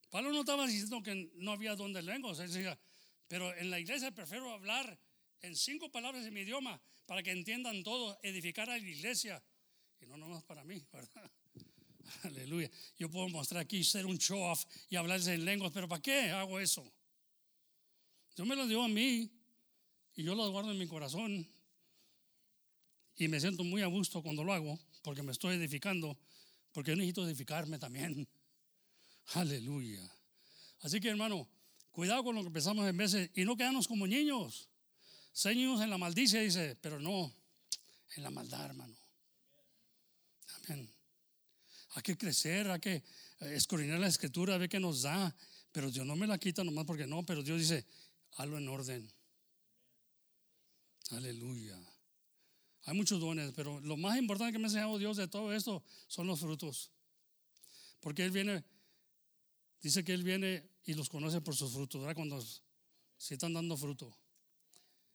Pablo no estaba diciendo que no había don de lenguas. Él decía, pero en la iglesia prefiero hablar en cinco palabras en mi idioma para que entiendan todo, edificar a la iglesia. Y no nomás para mí, ¿verdad? [LAUGHS] Aleluya. Yo puedo mostrar aquí, ser un show off y hablarles en lenguas, pero ¿para qué hago eso? Dios me lo dio a mí y yo lo guardo en mi corazón. Y me siento muy a gusto cuando lo hago, porque me estoy edificando, porque yo necesito edificarme también. [LAUGHS] Aleluya. Así que hermano, cuidado con lo que pensamos en veces y no quedarnos como niños. Ser en la maldicia, dice, pero no en la maldad, hermano. Amén. Hay que crecer, hay que escudriñar la escritura, ver qué nos da. Pero Dios no me la quita nomás porque no, pero Dios dice, hazlo en orden. Aleluya. Hay muchos dones, pero lo más importante que me ha enseñado Dios de todo esto son los frutos. Porque Él viene, dice que Él viene y los conoce por sus frutos, ¿verdad? Cuando se están dando fruto.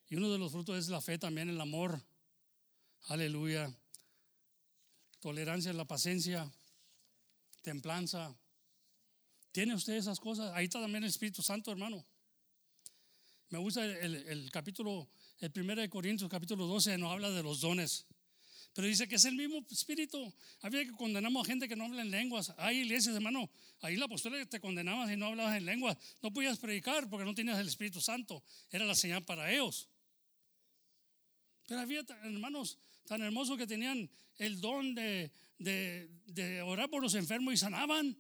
Y uno de los frutos es la fe también, el amor. Aleluya. Tolerancia, la paciencia, templanza. ¿Tiene usted esas cosas? Ahí está también el Espíritu Santo, hermano. Me gusta el, el capítulo, el primero de Corintios, capítulo 12, nos habla de los dones. Pero dice que es el mismo espíritu. Había que condenamos a gente que no habla en lenguas. Hay iglesias, hermano. Ahí la apóstol te condenaba si no hablabas en lenguas. No podías predicar porque no tenías el Espíritu Santo. Era la señal para ellos. Pero había hermanos tan hermosos que tenían el don de orar por los enfermos y sanaban.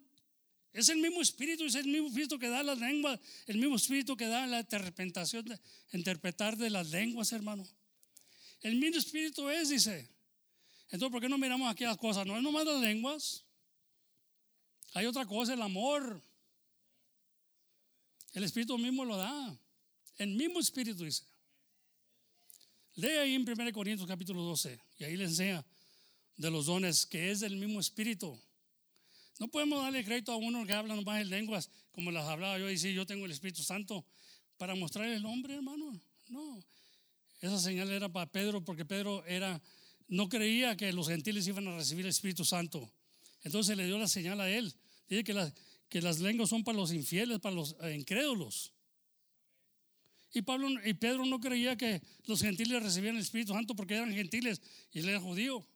Es el mismo espíritu, es el mismo espíritu que da las lenguas, el mismo espíritu que da la interpretación, de, interpretar de las lenguas, hermano. El mismo espíritu es, dice. Entonces, ¿por qué no miramos aquí las cosas? No es nomás las lenguas. Hay otra cosa, el amor. El espíritu mismo lo da. El mismo espíritu dice. Lee ahí en 1 Corintios capítulo 12 y ahí le enseña de los dones que es del mismo espíritu. No podemos darle crédito a uno que habla nomás en lenguas, como las hablaba yo y decir yo tengo el Espíritu Santo para mostrar el hombre, hermano. No. Esa señal era para Pedro porque Pedro era no creía que los gentiles iban a recibir el Espíritu Santo. Entonces le dio la señal a él. Dice que, las que las lenguas son para los infieles, para los incrédulos. Y, Pablo, y Pedro no creía que los gentiles recibieran el Espíritu Santo porque eran gentiles y él era judío.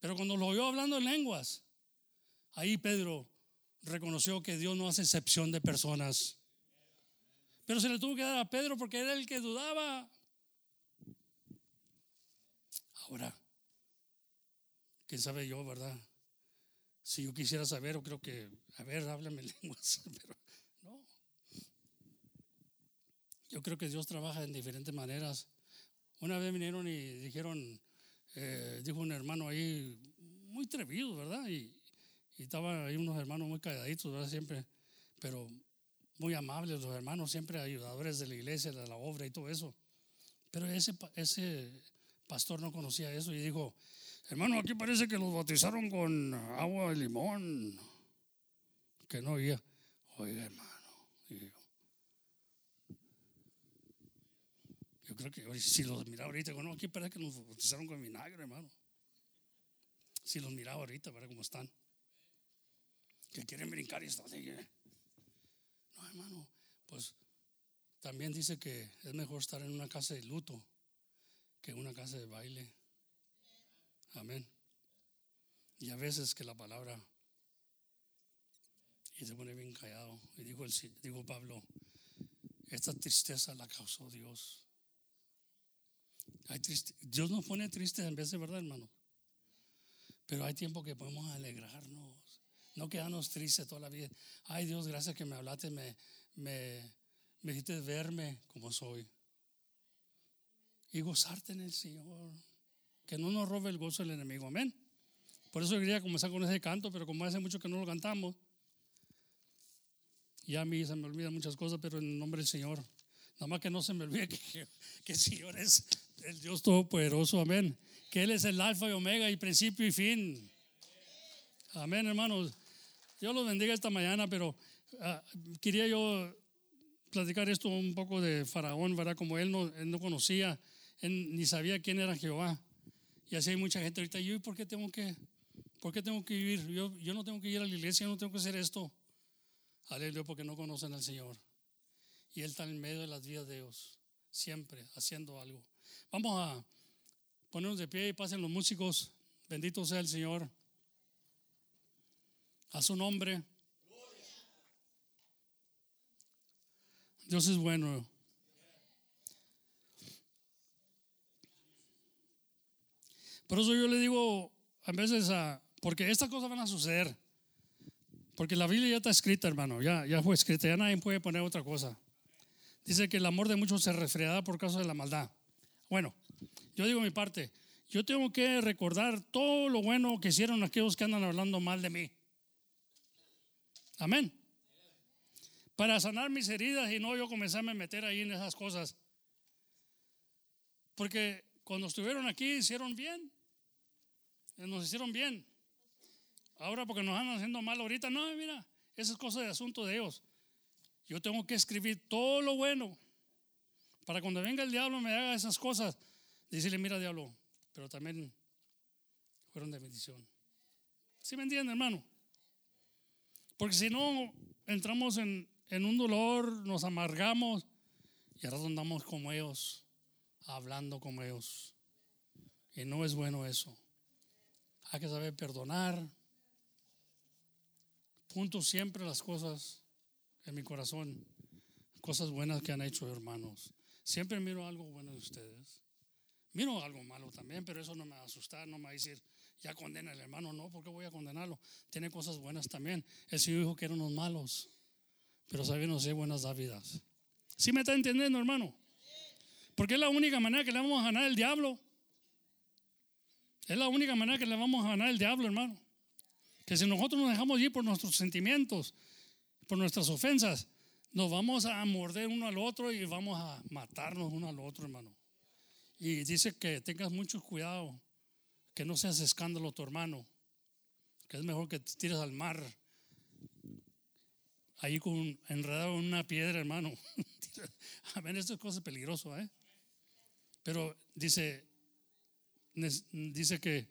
Pero cuando lo oyó hablando en lenguas, ahí Pedro reconoció que Dios no hace excepción de personas. Pero se le tuvo que dar a Pedro porque era el que dudaba. Ahora, quién sabe yo, ¿verdad? Si yo quisiera saber, creo que, a ver, háblame [LAUGHS] lenguas, pero no. Yo creo que Dios trabaja en diferentes maneras. Una vez vinieron y dijeron, eh, dijo un hermano ahí, muy atrevido, ¿verdad? Y, y estaban ahí unos hermanos muy calladitos, ¿verdad? Siempre, pero muy amables los hermanos, siempre ayudadores de la iglesia, de la obra y todo eso. Pero ese, ese pastor no conocía eso y dijo, hermano, aquí parece que los bautizaron con agua de limón. Que no oía. Oiga, hermano. Yo creo que si los miraba ahorita, no, aquí parece que nos bautizaron con vinagre, hermano. Si los miraba ahorita, para cómo están. Que quieren brincar y están. No, hermano, pues también dice que es mejor estar en una casa de luto que en una casa de baile. Amén. Y a veces que la palabra y se pone bien callado. Y dijo, el, dijo Pablo, esta tristeza la causó Dios. Hay Dios nos pone tristes en de verdad, hermano. Pero hay tiempo que podemos alegrarnos. No quedarnos tristes toda la vida. Ay Dios, gracias que me hablaste, me, me, me dijiste verme como soy. Y gozarte en el Señor. Que no nos robe el gozo el enemigo. Amén. Por eso quería comenzar con ese canto, pero como hace mucho que no lo cantamos, ya a mí se me olvidan muchas cosas, pero en el nombre del Señor. Nada más que no se me olvide que el Señor es el Dios Todopoderoso. Amén. Que Él es el Alfa y Omega y principio y fin. Amén, hermanos. Dios los bendiga esta mañana, pero ah, quería yo platicar esto un poco de Faraón, ¿verdad? Como él no, conocía, él ni sabía quién era Jehová. Y así hay mucha gente ahorita, yo, ¿por qué tengo que, por qué tengo que vivir? Yo, no tengo que ir a la iglesia, yo no tengo que hacer esto. Aleluya, porque no conocen al Señor. Y Él está en medio de las vidas de Dios, siempre haciendo algo. Vamos a ponernos de pie y pasen los músicos. Bendito sea el Señor. A su nombre. Dios es bueno. Por eso yo le digo a veces porque estas cosas van a suceder. Porque la Biblia ya está escrita, hermano, ya, ya fue escrita, ya nadie puede poner otra cosa. Dice que el amor de muchos se resfriará por causa de la maldad. Bueno, yo digo mi parte, yo tengo que recordar todo lo bueno que hicieron aquellos que andan hablando mal de mí. Amén. Para sanar mis heridas y no yo comenzarme a meter ahí en esas cosas. Porque cuando estuvieron aquí hicieron bien. Nos hicieron bien. Ahora porque nos andan haciendo mal ahorita, no, mira, esa es cosa de asunto de ellos. Yo tengo que escribir todo lo bueno para cuando venga el diablo me haga esas cosas, decirle, mira diablo, pero también fueron de bendición. ¿Sí me entienden, hermano? Porque si no, entramos en, en un dolor, nos amargamos y ahora andamos como ellos, hablando como ellos. Y no es bueno eso. Hay que saber perdonar, Punto siempre las cosas en mi corazón, cosas buenas que han hecho hermanos. Siempre miro algo bueno de ustedes. Miro algo malo también, pero eso no me va a asustar, no me va a decir, ya condena al hermano, no, porque voy a condenarlo. Tiene cosas buenas también. El Señor dijo que eran unos malos, pero saben hacer buenas dávidas. ¿Sí me está entendiendo, hermano? Porque es la única manera que le vamos a ganar el diablo. Es la única manera que le vamos a ganar el diablo, hermano. Que si nosotros nos dejamos ir por nuestros sentimientos, por nuestras ofensas, nos vamos a morder uno al otro y vamos a matarnos uno al otro, hermano. Y dice que tengas mucho cuidado, que no seas escándalo tu hermano, que es mejor que te tires al mar, ahí con enredado en una piedra, hermano. [LAUGHS] a ver, esto es cosa peligrosa, ¿eh? Pero dice, dice que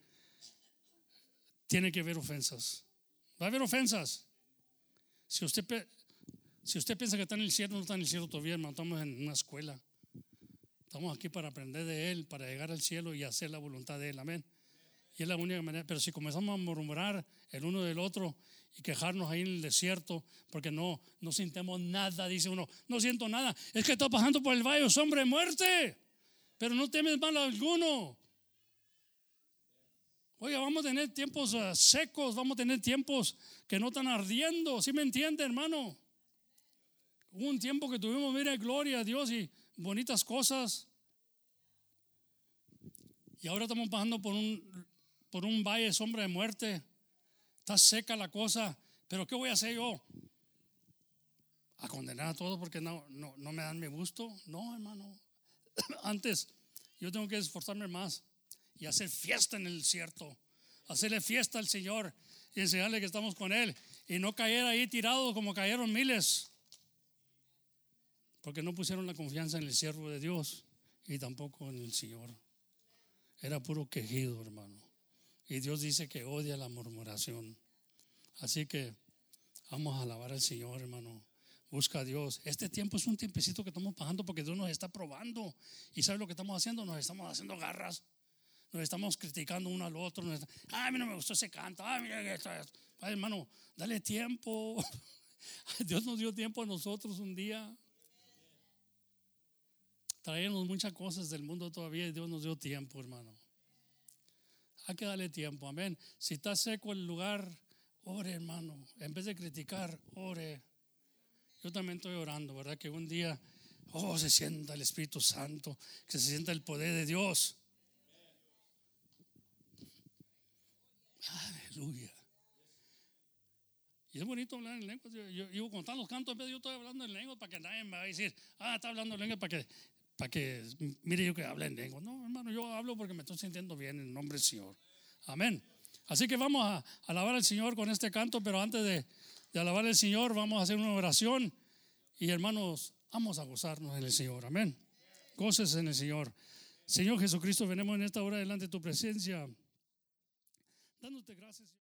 tiene que haber ofensas. Va a haber ofensas. Si usted, si usted piensa que está en el cielo, no está en el cielo todavía, hermano. Estamos en una escuela. Estamos aquí para aprender de Él, para llegar al cielo y hacer la voluntad de Él. Amén. Y es la única manera. Pero si comenzamos a murmurar el uno del otro y quejarnos ahí en el desierto, porque no, no sintemos nada, dice uno, no siento nada. Es que está pasando por el valle, hombre de muerte. Pero no temes mal alguno. Oiga, vamos a tener tiempos ah, secos, vamos a tener tiempos que no están ardiendo, ¿sí me entiende, hermano? Hubo un tiempo que tuvimos, mire, gloria a Dios y bonitas cosas. Y ahora estamos pasando por un, por un valle sombra de muerte. Está seca la cosa, pero ¿qué voy a hacer yo? ¿A condenar a todos porque no, no, no me dan mi gusto? No, hermano. [CLEARS THROAT] Antes, yo tengo que esforzarme más y hacer fiesta en el desierto, hacerle fiesta al Señor y enseñarle que estamos con Él y no caer ahí tirado como cayeron miles, porque no pusieron la confianza en el siervo de Dios y tampoco en el Señor. Era puro quejido, hermano. Y Dios dice que odia la murmuración. Así que vamos a alabar al Señor, hermano. Busca a Dios. Este tiempo es un tiempecito que estamos pasando porque Dios nos está probando. ¿Y sabe lo que estamos haciendo? Nos estamos haciendo garras. Nos estamos criticando uno al otro. Nos Ay, a mí no me gustó ese canto. Ay, mira esto es". Ay, hermano, dale tiempo. [LAUGHS] Dios nos dio tiempo a nosotros un día. Traemos muchas cosas del mundo todavía y Dios nos dio tiempo, hermano. Hay que darle tiempo, amén. Si está seco el lugar, ore, hermano. En vez de criticar, ore. Yo también estoy orando, ¿verdad? Que un día, oh, se sienta el Espíritu Santo, que se sienta el poder de Dios. Aleluya. Y es bonito hablar en lenguas. Yo, yo, yo con los cantos, yo estoy hablando en lenguas para que nadie me va a decir, ah, está hablando en lenguas para que, para que mire yo que habla en lenguas. No, hermano, yo hablo porque me estoy sintiendo bien en el nombre del Señor. Amén. Así que vamos a alabar al Señor con este canto, pero antes de, de alabar al Señor, vamos a hacer una oración. Y hermanos, vamos a gozarnos en el Señor. Amén. Goces en el Señor. Señor Jesucristo, venimos en esta hora delante de tu presencia. Dándote gracias.